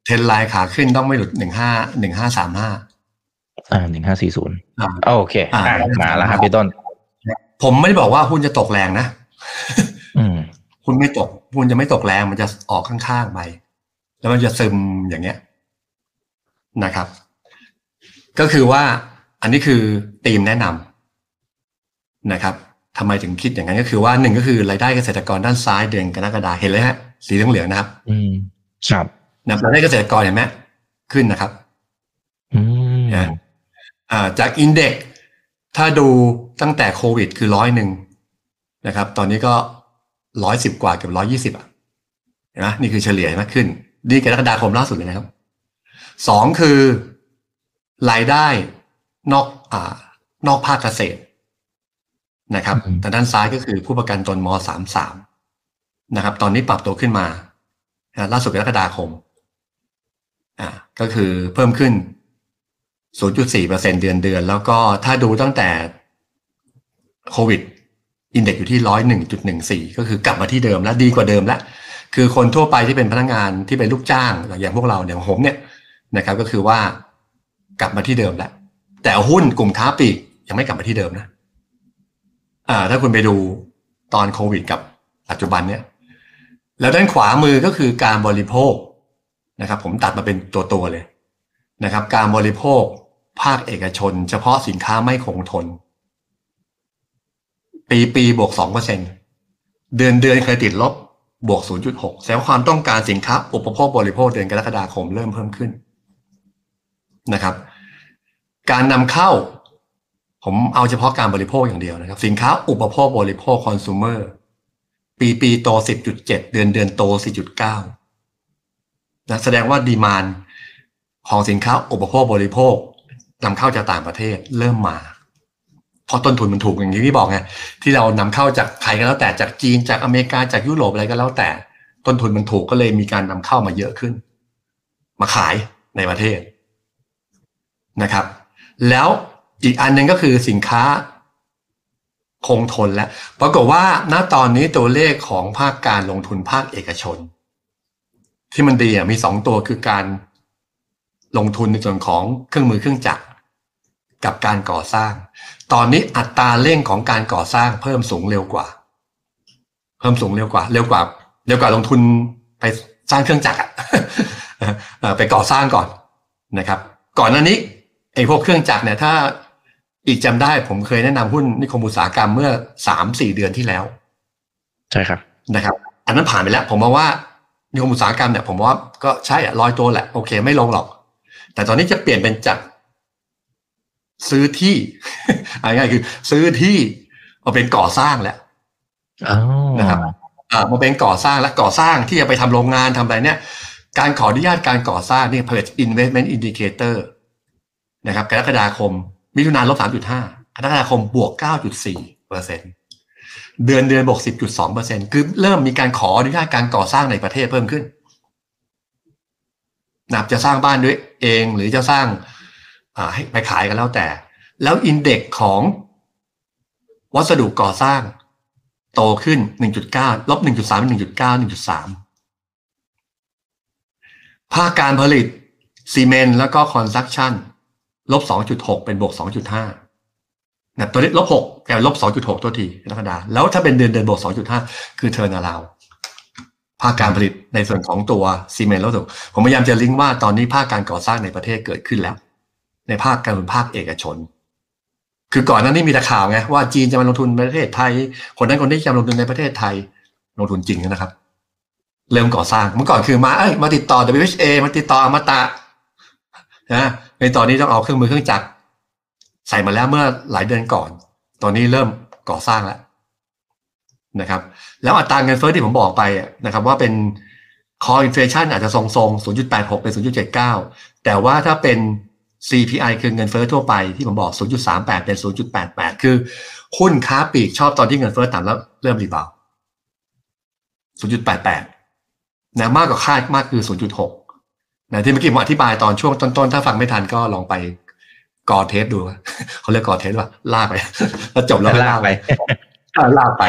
[SPEAKER 2] เทรนไลน์ขาขึ้นต้องไม่หลุดหนึ่งห้าหนึ่งห้าสามห้า
[SPEAKER 1] อ่าหนึ่งห้าสี่ศูนย์
[SPEAKER 2] อ่า
[SPEAKER 1] โอเคอะ
[SPEAKER 2] อ่า
[SPEAKER 1] มาแล้วครับพี่ต้น
[SPEAKER 2] ผมไม่ได้บอกว่าหุ้นจะตกแรงนะ
[SPEAKER 1] อืม
[SPEAKER 2] หุ้นไม่ตกหุ้นจะไม่ตกแรง มันจะออกข้างๆไป แล้วมันจะซึมอย่างเงี้ยนะครับ ก็คือว่าอันนี้คือธีมแนะนำนะครับทำไมถึงคิดอย่างนั้นก็คือว่าหนึ่งก็คือรายได้เกษตรกรด้านซ้ายเดือนกรกฎาคมเห็นเลยฮะสีเหลืองๆนะครับ
[SPEAKER 1] อืมครับ
[SPEAKER 2] นะครับรายได้เกษตรกรเห็นไหมขึ้นนะครับ
[SPEAKER 1] อืม
[SPEAKER 2] นะอ่าจากอินเด็กถ้าดูตั้งแต่โควิดคือร้อยหนึ่งนะครับ ตอนนี้ก็ ร้อยสิบกว่าเกือบร้อยยี่สิบอะเห็นไหมนี่คือเฉลี่ยมากขึ้นนี่กรกฎาคมล่าสุดเลยนะครับสองคือรายได้นอกอ่านอกภาคเกษตรนะครับ
[SPEAKER 1] อืม
[SPEAKER 2] แต่ด้านซ้ายก็คือผู้ประกันตนมสามสามนะครับ ตอนนี้ปรับตัวขึ้นมานะล่าสุดกรกฎาคมอ่าก็คือเพิ่มขึ้น 0.4%เดือนเดือน แล้วก็ถ้าดูตั้งแต่โควิด อินเด็กอยู่ที่ร้อยหนึ่งจุดหนึ่งสี่ก็คือกลับมาที่เดิมแล้วดีกว่าเดิมแล้ว คือคนทั่วไปที่เป็นพนักงานที่เป็นลูกจ้างอย่างพวกเราอย่างผมเนี่ยนะครับก็คือว่ากลับมาที่เดิมแล้ว แต่หุ้นกลุ่มค้าปลีกยังไม่กลับมาที่เดิมนะอ่า ถ้าคุณไปดูตอนโควิดกับปัจจุบันเนี่ย แล้วด้านขวามือก็คือการบริโภคนะครับ ผมตัดมาเป็นตัวตัวๆเลยนะครับ การบริโภคภาคเอกชน เฉพาะสินค้าไม่คงทน ปีปีบวกสองเปอร์เซ็นเดือนเดือนเคยติดลบบวก 0.6 แสดงความต้องการสินค้า อุปโภคบริโภคเดือนกรกฎาคมเริ่มเพิ่มขึ้นนะครับ การนำเข้า ผมเอาเฉพาะการบริโภคอย่างเดียวนะครับ สินค้าอุปโภคบริโภคคอน sumer ปีปีโต 10.7 เดือนเดือนโต 4.9นะแสดงว่าดีมานของสินค้าอุปโภคบริโภคนำเข้าจากต่างประเทศเริ่มมา พราะต้นทุนมันถูกอย่างที่พี่บอกไงที่เรานำเข้าจากใครก็แล้วแต่จากจีนจากอเมริกาจากยุโรปอะไรก็แล้วแต่ ต้นทุนมันถูกก็เลยมีการนำเข้ามาเยอะขึ้น มาขายในประเทศนะครับ แล้วอีกอันหนึ่งก็คือสินค้าคงทนแล้วปรากฏว่าณตอนนี้ตัวเลขของภาคการลงทุนภาคเอกชน ที่มันดีอะมีสองตัวคือการลงทุนในส่วนของเครื่องมือเครื่องจักรกับการก่อสร้าง ตอนนี้อัตราเร่งของการก่อสร้างเพิ่มสูงเร็วกว่า เพิ่มสูงเร็วกว่า เร็วกว่า เร็วกว่าลงทุนไปสร้างเครื่องจักรอะเอ่อไปก่อสร้างก่อนนะครับ ก่อนหน้านี้ไอ้พวกเครื่องจักรเนี่ยถ้าอีกจำได้ผมเคยแนะนำหุ้นนิคมอุตสาหกรรมเมื่อสามสี่เดือนที่แล้ว
[SPEAKER 1] ใช่ครับ
[SPEAKER 2] นะครับ อันนั้นผ่านไปแล้ว ผมมองว่านิคมอุตสาหกรรมเนี่ยผมว่าก็ใช่อะลอยตัวแหละโอเค ไม่ลงหรอก แต่ตอนนี้จะเปลี่ยนเป็นจาก ซื้อที่เอาง่ายๆคือ ซื้อที่มาเป็นก่อสร้างแล้ว
[SPEAKER 1] อ๋อ
[SPEAKER 2] นะครับอ่ามาเป็นก่อสร้างและก่อสร้างที่จะไปทำโรงงานทำอะไรเนี่ย การขออนุญาตการก่อสร้างเนี่ยเปิด investment indicator นะครับกรกฎาคม มิถุนายนลบสามจุดห้ากรกฎาคมบวกเก้าจุดสี่เปอร์เซ็นเดือนเดือนบวกสิบจุดสองเปอร์เซ็นคือเริ่มมีการขออนุญาตการก่อสร้างในประเทศเพิ่มขึ้นนับจะสร้างบ้านด้วยเองหรือจะสร้างอ่า ให้ไปขายกันแล้วแต่ แล้วอินเด็กของวัสดุก่อสร้าง โตขึ้น 1.9ลบ1.3 1.9 1.3 ภาคการผลิตซีเมนต์แล้วก็คอนสตรักชั่นลบ 2.6 เป็นบวก 2.5นะตัวนี้ลบ6แกลบ 2.6 ตัวทีกรกฎาแล้วถ้าเป็นเดือนเดือนบวก 2.5 คือเทอร์นาลาวภาคการผลิตในส่วนของตัวซีเมนต์แล้วถูกผมพยายามจะลิงก์ว่าตอนนี้ภาคการก่อสร้างในประเทศเกิดขึ้นแล้ว ในภาคการลงทุนภาคเอกชน คือก่อนหน้านี้มีแต่ข่าวไงว่าจีนจะมาลงทุนในประเทศไทย คนนั้นคนนี้จะมาลงทุนในประเทศไทย ลงทุนจริงนะครับ เริ่มก่อสร้างเมื่อก่อนคือมาเอ้ยมาติดต่อ WHA มาติดต่ออมตะนะในตอนนี้ต้องเอาเครื่องมือเครื่องจักรใส่มาแล้วเมื่อหลายเดือนก่อน ตอนนี้เริ่มก่อสร้างแล้วนะครับ แล้วอัตราเงินเฟ้อที่ผมบอกไปนะครับ ว่าเป็น core inflation อาจจะทรงๆ0.86เป็น0.79 แต่ว่าถ้าเป็น CPI คือเงินเฟ้อทั่วไปที่ผมบอก 0.38 เป็น 0.88 คือหุ้นค้าปลีกชอบตอนที่เงินเฟ้อต่ำแล้วเริ่ม rebound 0.88 นะมากกว่าคาดมากคือ 0.6 นะที่เมื่อกี้ผมอธิบายตอนช่วงต้นๆ ถ้าฟังไม่ทันก็ลองไปกอเทสดูเขาเรียกกอเทสว่าลากไปแล้วจบแล้วก็
[SPEAKER 1] ลากไป
[SPEAKER 2] อ่าลากไป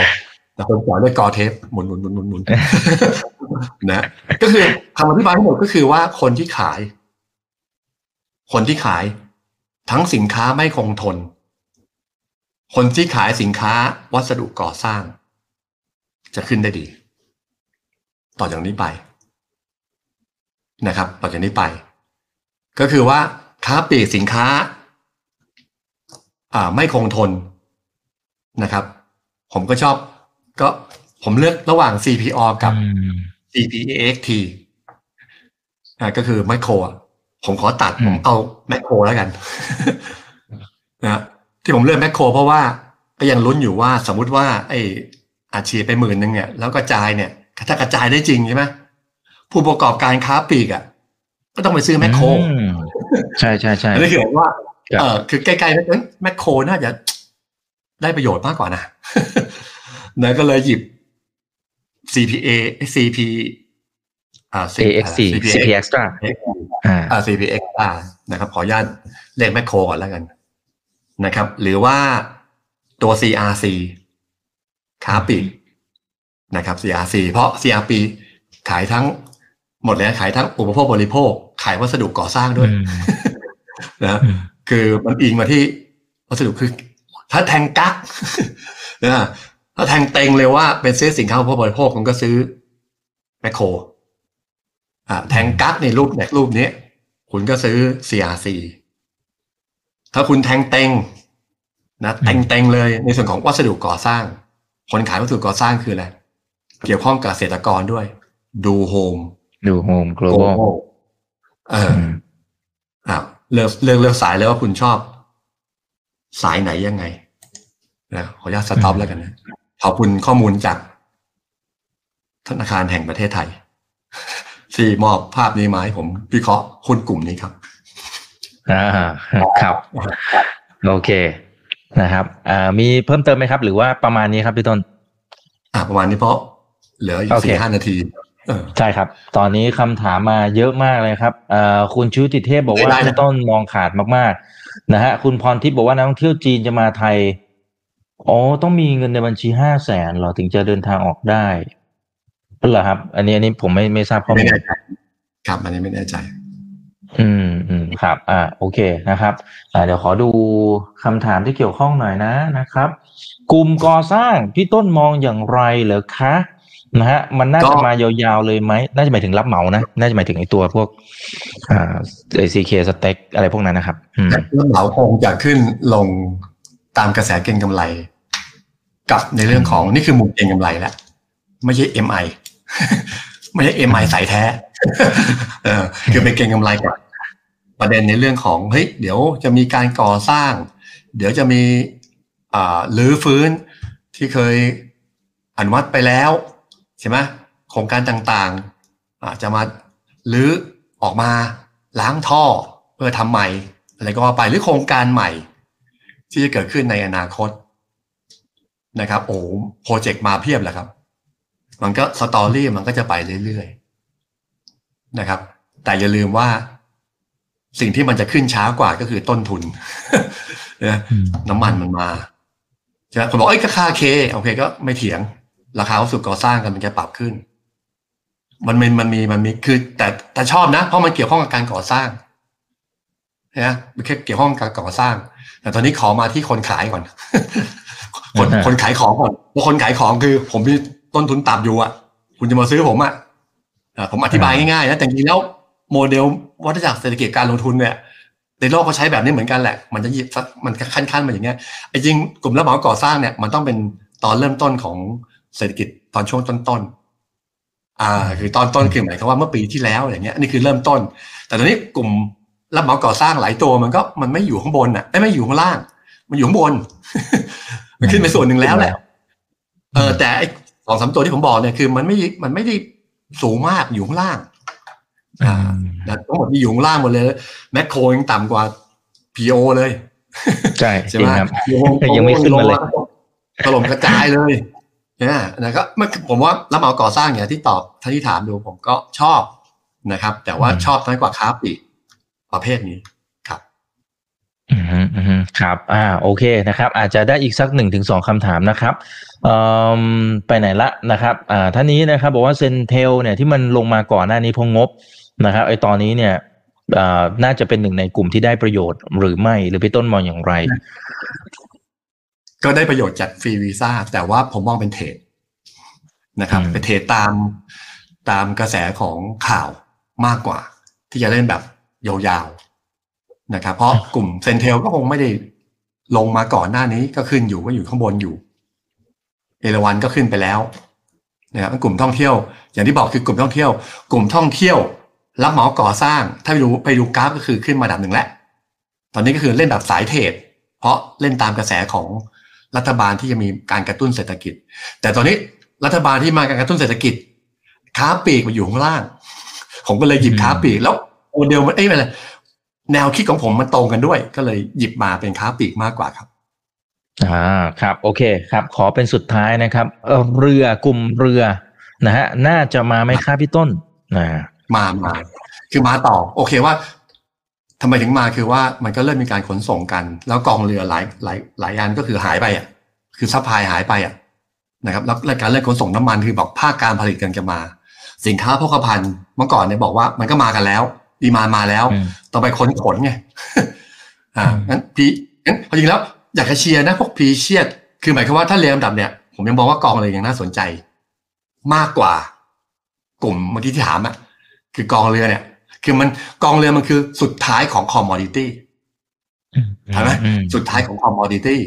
[SPEAKER 2] แต่คนสอนเรียกกอเทสหมุนหมุนหมุนหมุนหมุนนะก็คือคำอธิบายทั้งหมดก็คือว่าคนที่ขาย คนที่ขายทั้งสินค้าไม่คงทน คนที่ขายสินค้าวัสดุก่อสร้าง จะขึ้นได้ดี ต่อจากนี้ไป นะครับ ต่อจากนี้ไป ก็คือว่าค้าปลีกสินค้าอ่าไม่คงทนนะครับ ผมก็ชอบก็ผมเลือกระหว่าง CPO กับ
[SPEAKER 1] อืม
[SPEAKER 2] CPXT อ่าก็คือไมโครอะ ผมขอตัด
[SPEAKER 1] อืม
[SPEAKER 2] ผมเอาแมคโครแล้วกันนะที่ผมเลือกแมคโคร เพราะว่าก็ยังลุ้นอยู่ว่าสมมุติว่า ไอ้อาชีพไปหมื่นหนึ่งเนี่ยแล้วกระจายเนี่ยถ้ากระจายได้จริงใช่ไหมผู้ประกอบการค้าปลีกอะก็ต้องไปซื้อแมคโคร
[SPEAKER 1] อืมใช่ใช่ใช่
[SPEAKER 2] อันนี้คือว่า
[SPEAKER 1] ครับ
[SPEAKER 2] เออคือใกล้ๆนั้นเอ้ยแมคโครน่าจะได้ประโยชน์มากกว่านะนะก็เลยหยิบ CPA CP อ่า
[SPEAKER 1] AX4 CP Extra อ่า
[SPEAKER 2] อ่า CPX อ่านะครับขออนุญาตเรียกแมคโครก่อนแล้วกันนะครับ หรือว่าตัว CRC ค้าปลีกนะครับ CRC เพราะ CRP ขายทั้งหมดเลยนะขายทั้งอุปโภคบริโภค ขายวัสดุก่อสร้างด้วย
[SPEAKER 1] อืม
[SPEAKER 2] นะ
[SPEAKER 1] อืม
[SPEAKER 2] คือมันอิงมาที่วัสดุคือ ถ้าแทงกักนะถ้าแทงเต็งเลยว่าเป็นซื้อสินค้าอุปโภคบริโภคคุณก็ซื้อแมคโคร อ่าแทงกั๊กในรูปแบบรูปนี้ คุณก็ซื้อ CRC ถ้าคุณแทงเต็งนะเต็งเต็งเลยในส่วนของวัสดุก่อสร้าง คนขายวัสดุก่อสร้างคืออะไรเกี่ยวข้องกับเกษตรกรด้วย
[SPEAKER 1] DoHome DoHome Global
[SPEAKER 2] เออ
[SPEAKER 1] อืม
[SPEAKER 2] อ่าเลือกเลือกเลือกสายเลยว่าคุณชอบ สายไหนยังไงนะขออนุญาตสต็อปแล้วกันนะขอบคุณข้อมูลจากธนาคารแห่งประเทศไทย ที่มอบภาพนี้มาให้ผมวิเคราะห์หุ้นกลุ่มนี้ครับ
[SPEAKER 1] อ่าครับ โอเคนะครับอ่ามีเพิ่มเติมไหมครับ หรือว่าประมาณนี้ครับพี่ต้น
[SPEAKER 2] อ่าประมาณนี้เพราะเหลืออี
[SPEAKER 1] โอกเค
[SPEAKER 2] สี่ห้านาทีเออ
[SPEAKER 1] ใช่ครับ ตอนนี้คำถามมาเยอะมากเลยครับเอ่อคุณชูติเทพบอกว่า
[SPEAKER 2] ได้ได้
[SPEAKER 1] พี่ต้นมองขาดมากๆนะฮะคุณพรทิพย์บอกว่านักท่องเที่ยวจีนจะมาไทยอ๋อต้องมีเงินในบัญชีห้าแสนเหรอถึงจะเดินทางออกได้ เป็นเหรอครับ อันนี้อันนี้ผมไม่ไม่ทราบข้อ
[SPEAKER 2] ไม่
[SPEAKER 1] มูล
[SPEAKER 2] แน่ใจครับอันนี้ไม่แน่ใจ
[SPEAKER 1] อืมอืมครับ อ่า โอเคนะครับ อ่า เดี๋ยวขอดูคำถามที่เกี่ยวข้องหน่อยนะนะครับ กลุ่มก่อสร้างพี่ต้นมองอย่างไรเหรอคะนะฮะมันน่า
[SPEAKER 2] ก็
[SPEAKER 1] จะมายาวๆเลยไหมน่าจะหมายถึงรับเหมานะน่าจะหมายถึงไอ้ตัวพวกอ่าไอซีเคสเต็กอะไรพวกนั้นนะครับอืม
[SPEAKER 2] แล้วเหมาคงจะขึ้นลงตามกระแสเก็งกำไร กับในเรื่องของนี่คือมุมเก็งกำไรแล้วไม่ใช่ MI ไม่ใช่ MI สายแท้เออคือเป็นเก็งกำไรกับประเด็นในเรื่องของเฮ้ยเดี๋ยวจะมีการก่อสร้าง เดี๋ยวจะมีอ่าลื้อฟื้นที่เคยอนุมัติไปแล้วใช่ไหมโครงการต่างๆอาจจะมาลื้อออกมาล้างท่อเพื่อทำใหม่อะไรก็ว่าไปหรือโครงการใหม่ ที่จะเกิดขึ้นในอนาคตนะครับโอ้โหโปรเจกต์มาเพียบแหละครับ มันก็สตอรี่มันก็จะไปเรื่อยๆนะครับ แต่อย่าลืมว่าสิ่งที่มันจะขึ้นช้ากว่าก็คือต้นทุนนะ
[SPEAKER 1] อืม
[SPEAKER 2] น้ำมันมันมาใช่ไหมคนบอกเอ้ยก็ค่าเคโอเคก็ไม่เถียง ราคาวัสดุก่อสร้างกันมันจะปรับขึ้น มันมีมันมีมันมีคือ แต่แต่ชอบนะ เพราะมันเกี่ยวข้องกับการก่อสร้างนะมันแค่เกี่ยวข้องกับการก่อสร้าง แต่ตอนนี้ขอมาที่คนขายก่อน คน
[SPEAKER 1] อ่า
[SPEAKER 2] คนขายของก่อนเพราะคนขายของคือ ผมมี ต้นทุนต่ำอยู่อะ คุณจะมาซื้อผมอะอ่าผมอธิบายง่ายๆนะแต่จริงๆแล้วโมเดลวัฏจักรเศรษฐกิจการลงทุนเนี่ยในโลกก็ใช้แบบนี้เหมือนกันแหละ มันจะหยิบสักมันขั้นๆมาอย่างเงี้ยไอ้จริงกลุ่มรับเหมาก่อสร้างเนี่ยมันต้องเป็นตอนเริ่มต้นของเศรษฐกิจตอนช่วงต้นๆอ่า คือตอนต้นคือหมายความว่าเมื่อปีที่แล้วอย่างเงี้ยนี่คือเริ่มต้น แต่ตอนนี้กลุ่มรับเหมาก่อสร้างหลายตัวมันก็มันไม่อยู่ข้างบนอะไม่ไม่อยู่ข้างล่าง มันอยู่ข้างบน มันขึ้นไปส่วนหนึ่งแล้วแหละเออแต่ไอ้ สองสามตัวที่ผมบอกเนี่ยคือมันไม่มันไม่ได้สูงมากอยู่ข้างล่างอ่านะทั้งหมดมีอยู่ข้างล่างหมดเลยแมคโครยังต่ำกว่า PO เลย
[SPEAKER 1] ใช่จ
[SPEAKER 2] ใช่
[SPEAKER 1] ริ
[SPEAKER 2] ไห
[SPEAKER 1] ง
[SPEAKER 2] ม
[SPEAKER 1] ครับ
[SPEAKER 2] PO
[SPEAKER 1] ยังไม่ขึ้นมาเลย
[SPEAKER 2] ถล่มกระจายเลยเนี่ยนะก็มันผมว่ารับเหมาก่อสร้างเนี่ยที่ตอบท่านที่ถามดูผมก็ชอบนะครับ แต่ว่า
[SPEAKER 1] อืม
[SPEAKER 2] ชอบน้อยกว่าค้าปลีกประเภทนี้ครับ
[SPEAKER 1] อืมฮึอืมฮึครับ อ่า โอเคนะครับ อาจจะได้อีกสักหนึ่งถึงสองคำถามนะครับเอ่อไปไหนละนะครับ อ่าท่านนี้นะครับ บอกว่าเซนเทลเนี่ยที่มันลงมาก่อนหน้านี้เพองบนะครับไอตอนนี้เนี่ยอ่าน่าจะเป็นหนึ่งในกลุ่มที่ได้ประโยชน์หรือไม่หรือพี่ต้นมองอย่างไร
[SPEAKER 2] ก็ได้ประโยชน์จากฟรีวีซ่าแต่ว่าผมมองเป็นเทรดนะครับ
[SPEAKER 1] อืม
[SPEAKER 2] เป็นเทรดตามตามกระแสของข่าวมากกว่า ที่จะเล่นแบบยาวๆ นะครับ เพราะกลุ่มเซนเทลก็คงไม่ได้ลงมาก่อนหน้านี้ก็ขึ้นอยู่ก็อยู่ข้างบนอยู่ เอราวันก็ขึ้นไปแล้วนะครับกลุ่มท่องเที่ยว อย่างที่บอกคือกลุ่มท่องเที่ยว กลุ่มท่องเที่ยว รับเหมาก่อสร้าง ถ้าไปดูไปดูกราฟก็คือขึ้นมาดับหนึ่งแล้วตอนนี้ก็คือเล่นแบบสายเทรดเพราะเล่นตามกระแสของรัฐบาลที่จะมีการกระตุ้นเศรษฐกิจ แต่ตอนนี้รัฐบาลที่มาการกระตุ้นเศรษฐกิจ ค้าปลีกมาอยู่ข้างล่าง ผมก็เลยหยิบค้าปลีกแล้วโมเดลมันเอ้ยอะไร แนวคิดของผมมันตรงกันด้วย ก็เลยหยิบมาเป็นค้าปลีกมากกว่าครับ
[SPEAKER 1] อ่าครับโอเคครับ ขอเป็นสุดท้ายนะครับเอ่อเรือกลุ่มเรือนะฮะน่าจะมาไหมครับพี่ต้นนะ
[SPEAKER 2] มามาคือมาต่อ โอเคว่าทำไมถึงมาคือว่ามันก็เริ่มมีการขนส่งกัน แล้วกองเรือหลายหลายหลายอันก็คือหายไปอะ คือ supply หายไปอะนะครับแล้วรายการเรื่องขนส่งน้ำมันคือบอกภาคการผลิตกันจะมา สินค้าโภคภัณฑ์เมื่อก่อนเนี่ยบอกว่ามันก็มากันแล้ว demand มาแล้ว
[SPEAKER 1] อืม
[SPEAKER 2] ต่อไปคนขนไงอ่า
[SPEAKER 1] อืม
[SPEAKER 2] งั้นพีงั้นจริงๆแล้วอยากจะเชียร์นะพวกพีเชียดคือหมายความว่าถ้าเรียงลำดับเนี่ยผมยังมองว่ากองเรือยังน่าสนใจ มากกว่ากลุ่มเมื่อกี้ที่ถามอะคือกองเรือเนี่ย คือมันกองเรือมันคือสุดท้ายของ commodity ใช่ไหม
[SPEAKER 1] อื
[SPEAKER 2] สุดท้ายของ commodity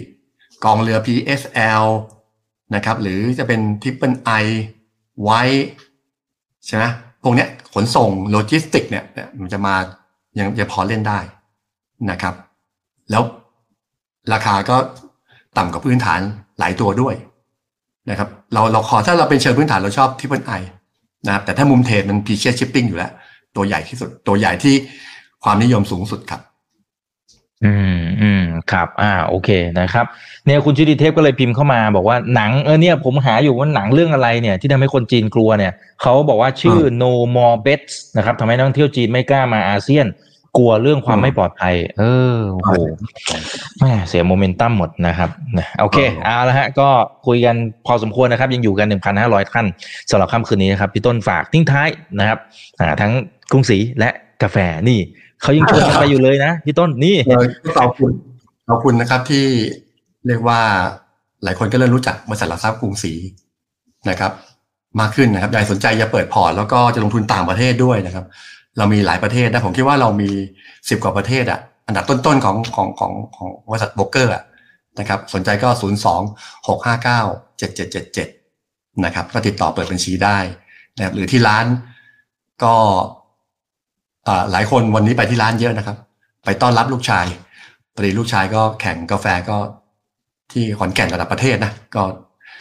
[SPEAKER 2] กองเรือ PSL นะครับ หรือจะเป็น Triple I ไว้ใช่ไหม พวกเนี้ยขนส่งโลจิสติกเนี่ยมันจะมายังจะพอเล่นได้นะครับ แล้วราคาก็ต่ำกว่าพื้นฐานหลายตัวด้วยนะครับ เราเราขอถ้าเราเป็นเชิงพื้นฐานเราชอบที่เป็นไอนะครับแต่ถ้ามุมเทรดมันพีเชียชิปปิ้งอยู่แล้ว ตัวใหญ่ที่สุดตัวใหญ่ที่ความนิยมสูงสุดครับ
[SPEAKER 1] อืมอืมครับ อ่า โอเคนะครับ เนี่ยคุณชุติเทพก็เลยพิมพ์เข้ามาบอกว่าหนังเออเนี่ยผมหาอยู่ว่าหนังเรื่องอะไรเนี่ย ที่ทำให้คนจีนกลัวเนี่ยเขาบอกว่าชื่อ no more bets นะครับทำให้นักท่องเที่ยวจีนไม่กล้ามาอาเซียน กลัวเรื่องความ
[SPEAKER 2] อืม
[SPEAKER 1] ไม่ปลอดภัย เออโอ้โหแม่เสียโมเมนตัมหมดนะครับนะโอเค
[SPEAKER 2] เออ
[SPEAKER 1] เอาละฮะ ก็คุยกันพอสมควรนะครับ ยังอยู่กัน1,500ท่านสำหรับค่ำคืนนี้นะครับพี่ต้นฝากทิ้งท้ายนะครับ อ่า ทั้งกรุงศรีและกาแฟนี่ เขายังชวนไปอยู่เลยนะพี่ต้นนี่
[SPEAKER 2] เออขอบคุณขอบคุณนะครับที่เรียกว่าหลายคนก็เริ่มรู้จักบริษัทหลักทรัพย์กรุงศรีนะครับ มากขึ้นนะครับใครสนใจจะเปิดพอร์ตแล้วก็จะลงทุนต่างประเทศด้วยนะครับ เรามีหลายประเทศนะผมคิดว่าเรามีสิบกว่าประเทศอะอันดับต้นๆของของของของบริษัทโบรกเกอร์อะนะครับ สนใจก็ศูนย์สองหกห้าเก้าเจ็ดเจ็ดเจ็ดเจ็ดนะครับ ก็ติดต่อเปิดบัญชีได้นะครับหรือที่ร้านก็ หลายคนวันนี้ไปที่ร้านเยอะนะครับ ไปต้อนรับลูกชายพอดีลูกชายก็แข่งกาแฟก็ที่ขอนแก่นระดับประเทศนะก็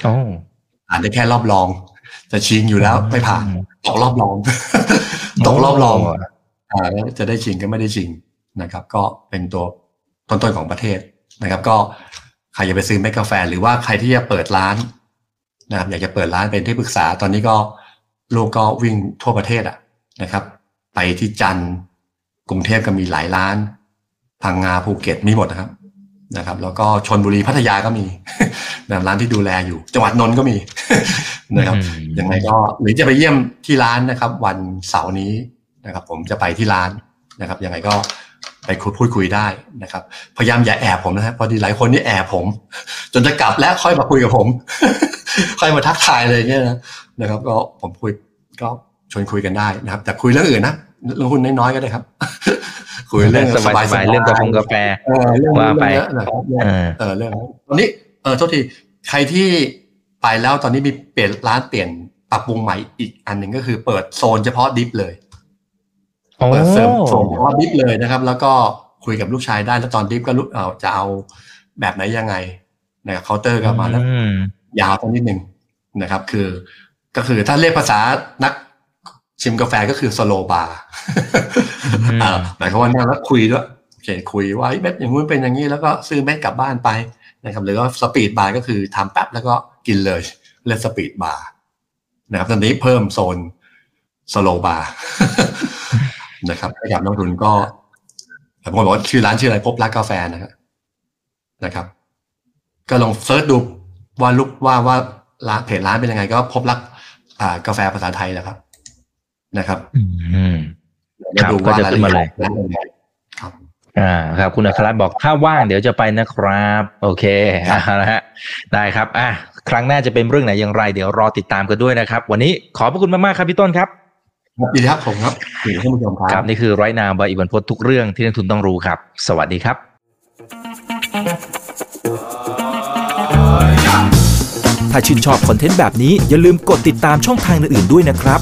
[SPEAKER 1] โอ้
[SPEAKER 2] อ่านได้แค่รอบรอง จะชิงอยู่แล้วไม่ผ่านตกรอบรองตกรอบรองอ่าแล้วจะได้ชิงก็ไม่ได้ชิงนะครับ ก็เป็นตัวต้นๆของประเทศนะครับ ก็ใครจะไปซื้อเมกกาแฟ หรือว่าใครที่จะเปิดร้านนะครับ อยากจะเปิดร้านเป็นที่ปรึกษา ตอนนี้ก็ลูกก็วิ่งทั่วประเทศอะนะครับ ไปที่จันทร์กรุงเทพก็มีหลายร้าน พังงาภูเก็ตมีหมดนะครับนะครับ แล้วก็ชนบุรีพัทยาก็มีนะครับร้านที่ดูแลอยู่ จังหวัดนนท์ก็มีนะครับ
[SPEAKER 1] อืม
[SPEAKER 2] ยังไงก็หรือจะไปเยี่ยมที่ร้านนะครับ วันเสาร์นี้นะครับ ผมจะไปที่ร้านนะครับยังไงก็ไปคุยพูดคุยได้นะครับ พยายามอย่าแอบผมนะครับพอดีหลายคนนี่แอบผม จนจะกลับแล้วค่อยมาคุยกับผม ค่อยมาทักทายเลยเนี่ยนะนะครับ ก็ผมคุยก็ชวนคุยกันได้นะครับ แต่คุยเรื่องอื่นนะ เรื่องหุ้นน้อยๆก็ได้ครับ คุยเรื่อง
[SPEAKER 1] สบาย
[SPEAKER 2] ส
[SPEAKER 1] ส
[SPEAKER 2] บา
[SPEAKER 1] บายยๆเรื่องกาแฟกาแฟ
[SPEAKER 2] เออเรื่อง
[SPEAKER 1] ว่าไป
[SPEAKER 2] เรื่องเยอะนะครับเรื่อง
[SPEAKER 1] เออ
[SPEAKER 2] เออเรื่องตอนนี้เออโทษทีใครที่ไปแล้วตอนนี้มีเปลี่ยนร้านเปลี่ยนปรับปรุงใหม่อีกอันหนึ่งก็คือเปิดโซนเฉพาะดิฟเลย
[SPEAKER 1] โอ้
[SPEAKER 2] เปิดเสริมโซนเฉพาะดิฟเลยนะครับ แล้วก็คุยกับลูกชายได้แล้วตอน drip ก็รู้เออจะเอาแบบไหนยังไงนะครับเคาน์เตอร์ก็มาแล้ว
[SPEAKER 1] อืม
[SPEAKER 2] ยาวสักนิดหนึ่งนะครับ คือ ก็คือถ้าเรียกภาษานัก ชิมกาแฟก็คือ slow
[SPEAKER 1] bar
[SPEAKER 2] หมายความว่านั่งแล้วคุยด้วยโอเคคุยว่าเฮ้ยเม็ดอย่างนู้นเป็นอย่างนี้แล้วก็ซื้อเม็ดกลับบ้านไปนะครับหรือว่า speed bar ก็คือทำแป๊บแล้วก็กินเลยเรียก speed bar นะครับตอนนี้เพิ่มโซนslow bar นะครับให้กับนักลงทุนก็ผมบอกว่าชื่อร้านชื่ออะไรพบรักกาแฟนะครับนะครับ ก็ลอง search ดูว่าลุกว่าว่าร้านเพจร้านเป็นยังไง ก็พบรักอ่ากาแฟภาษาไทยแหละครับ นะครับ
[SPEAKER 1] อืมครับ
[SPEAKER 2] ดู
[SPEAKER 1] ก็จะขึ้นมาเลย
[SPEAKER 2] รายละเอียดครับ
[SPEAKER 1] อ่าครับคุณอัครรัตน์บอกถ้าว่างเดี๋ยวจะไปนะครับ โอเค
[SPEAKER 2] ครับ
[SPEAKER 1] เอาละฮะได้ครับอะครั้งหน้าจะเป็นเรื่องไหนอย่างไร เดี๋ยวรอติดตามกันด้วยนะครับ วันนี้ขอบพระคุณมากๆครับพี่ต้นครับ
[SPEAKER 2] ครับดีครับผมครับดีท่านผู้ชมค
[SPEAKER 1] ค
[SPEAKER 2] รั
[SPEAKER 1] รับบนี่คือไรนาบายอีวันพศทุกเรื่องที่นักทุนต้องรู้ครับ สวัสดีครับ
[SPEAKER 3] ถ้าชื่นชอบคอนเทนต์แบบนี้อย่าลืมกดติดตามช่องทางอื่นๆด้วยนะครับ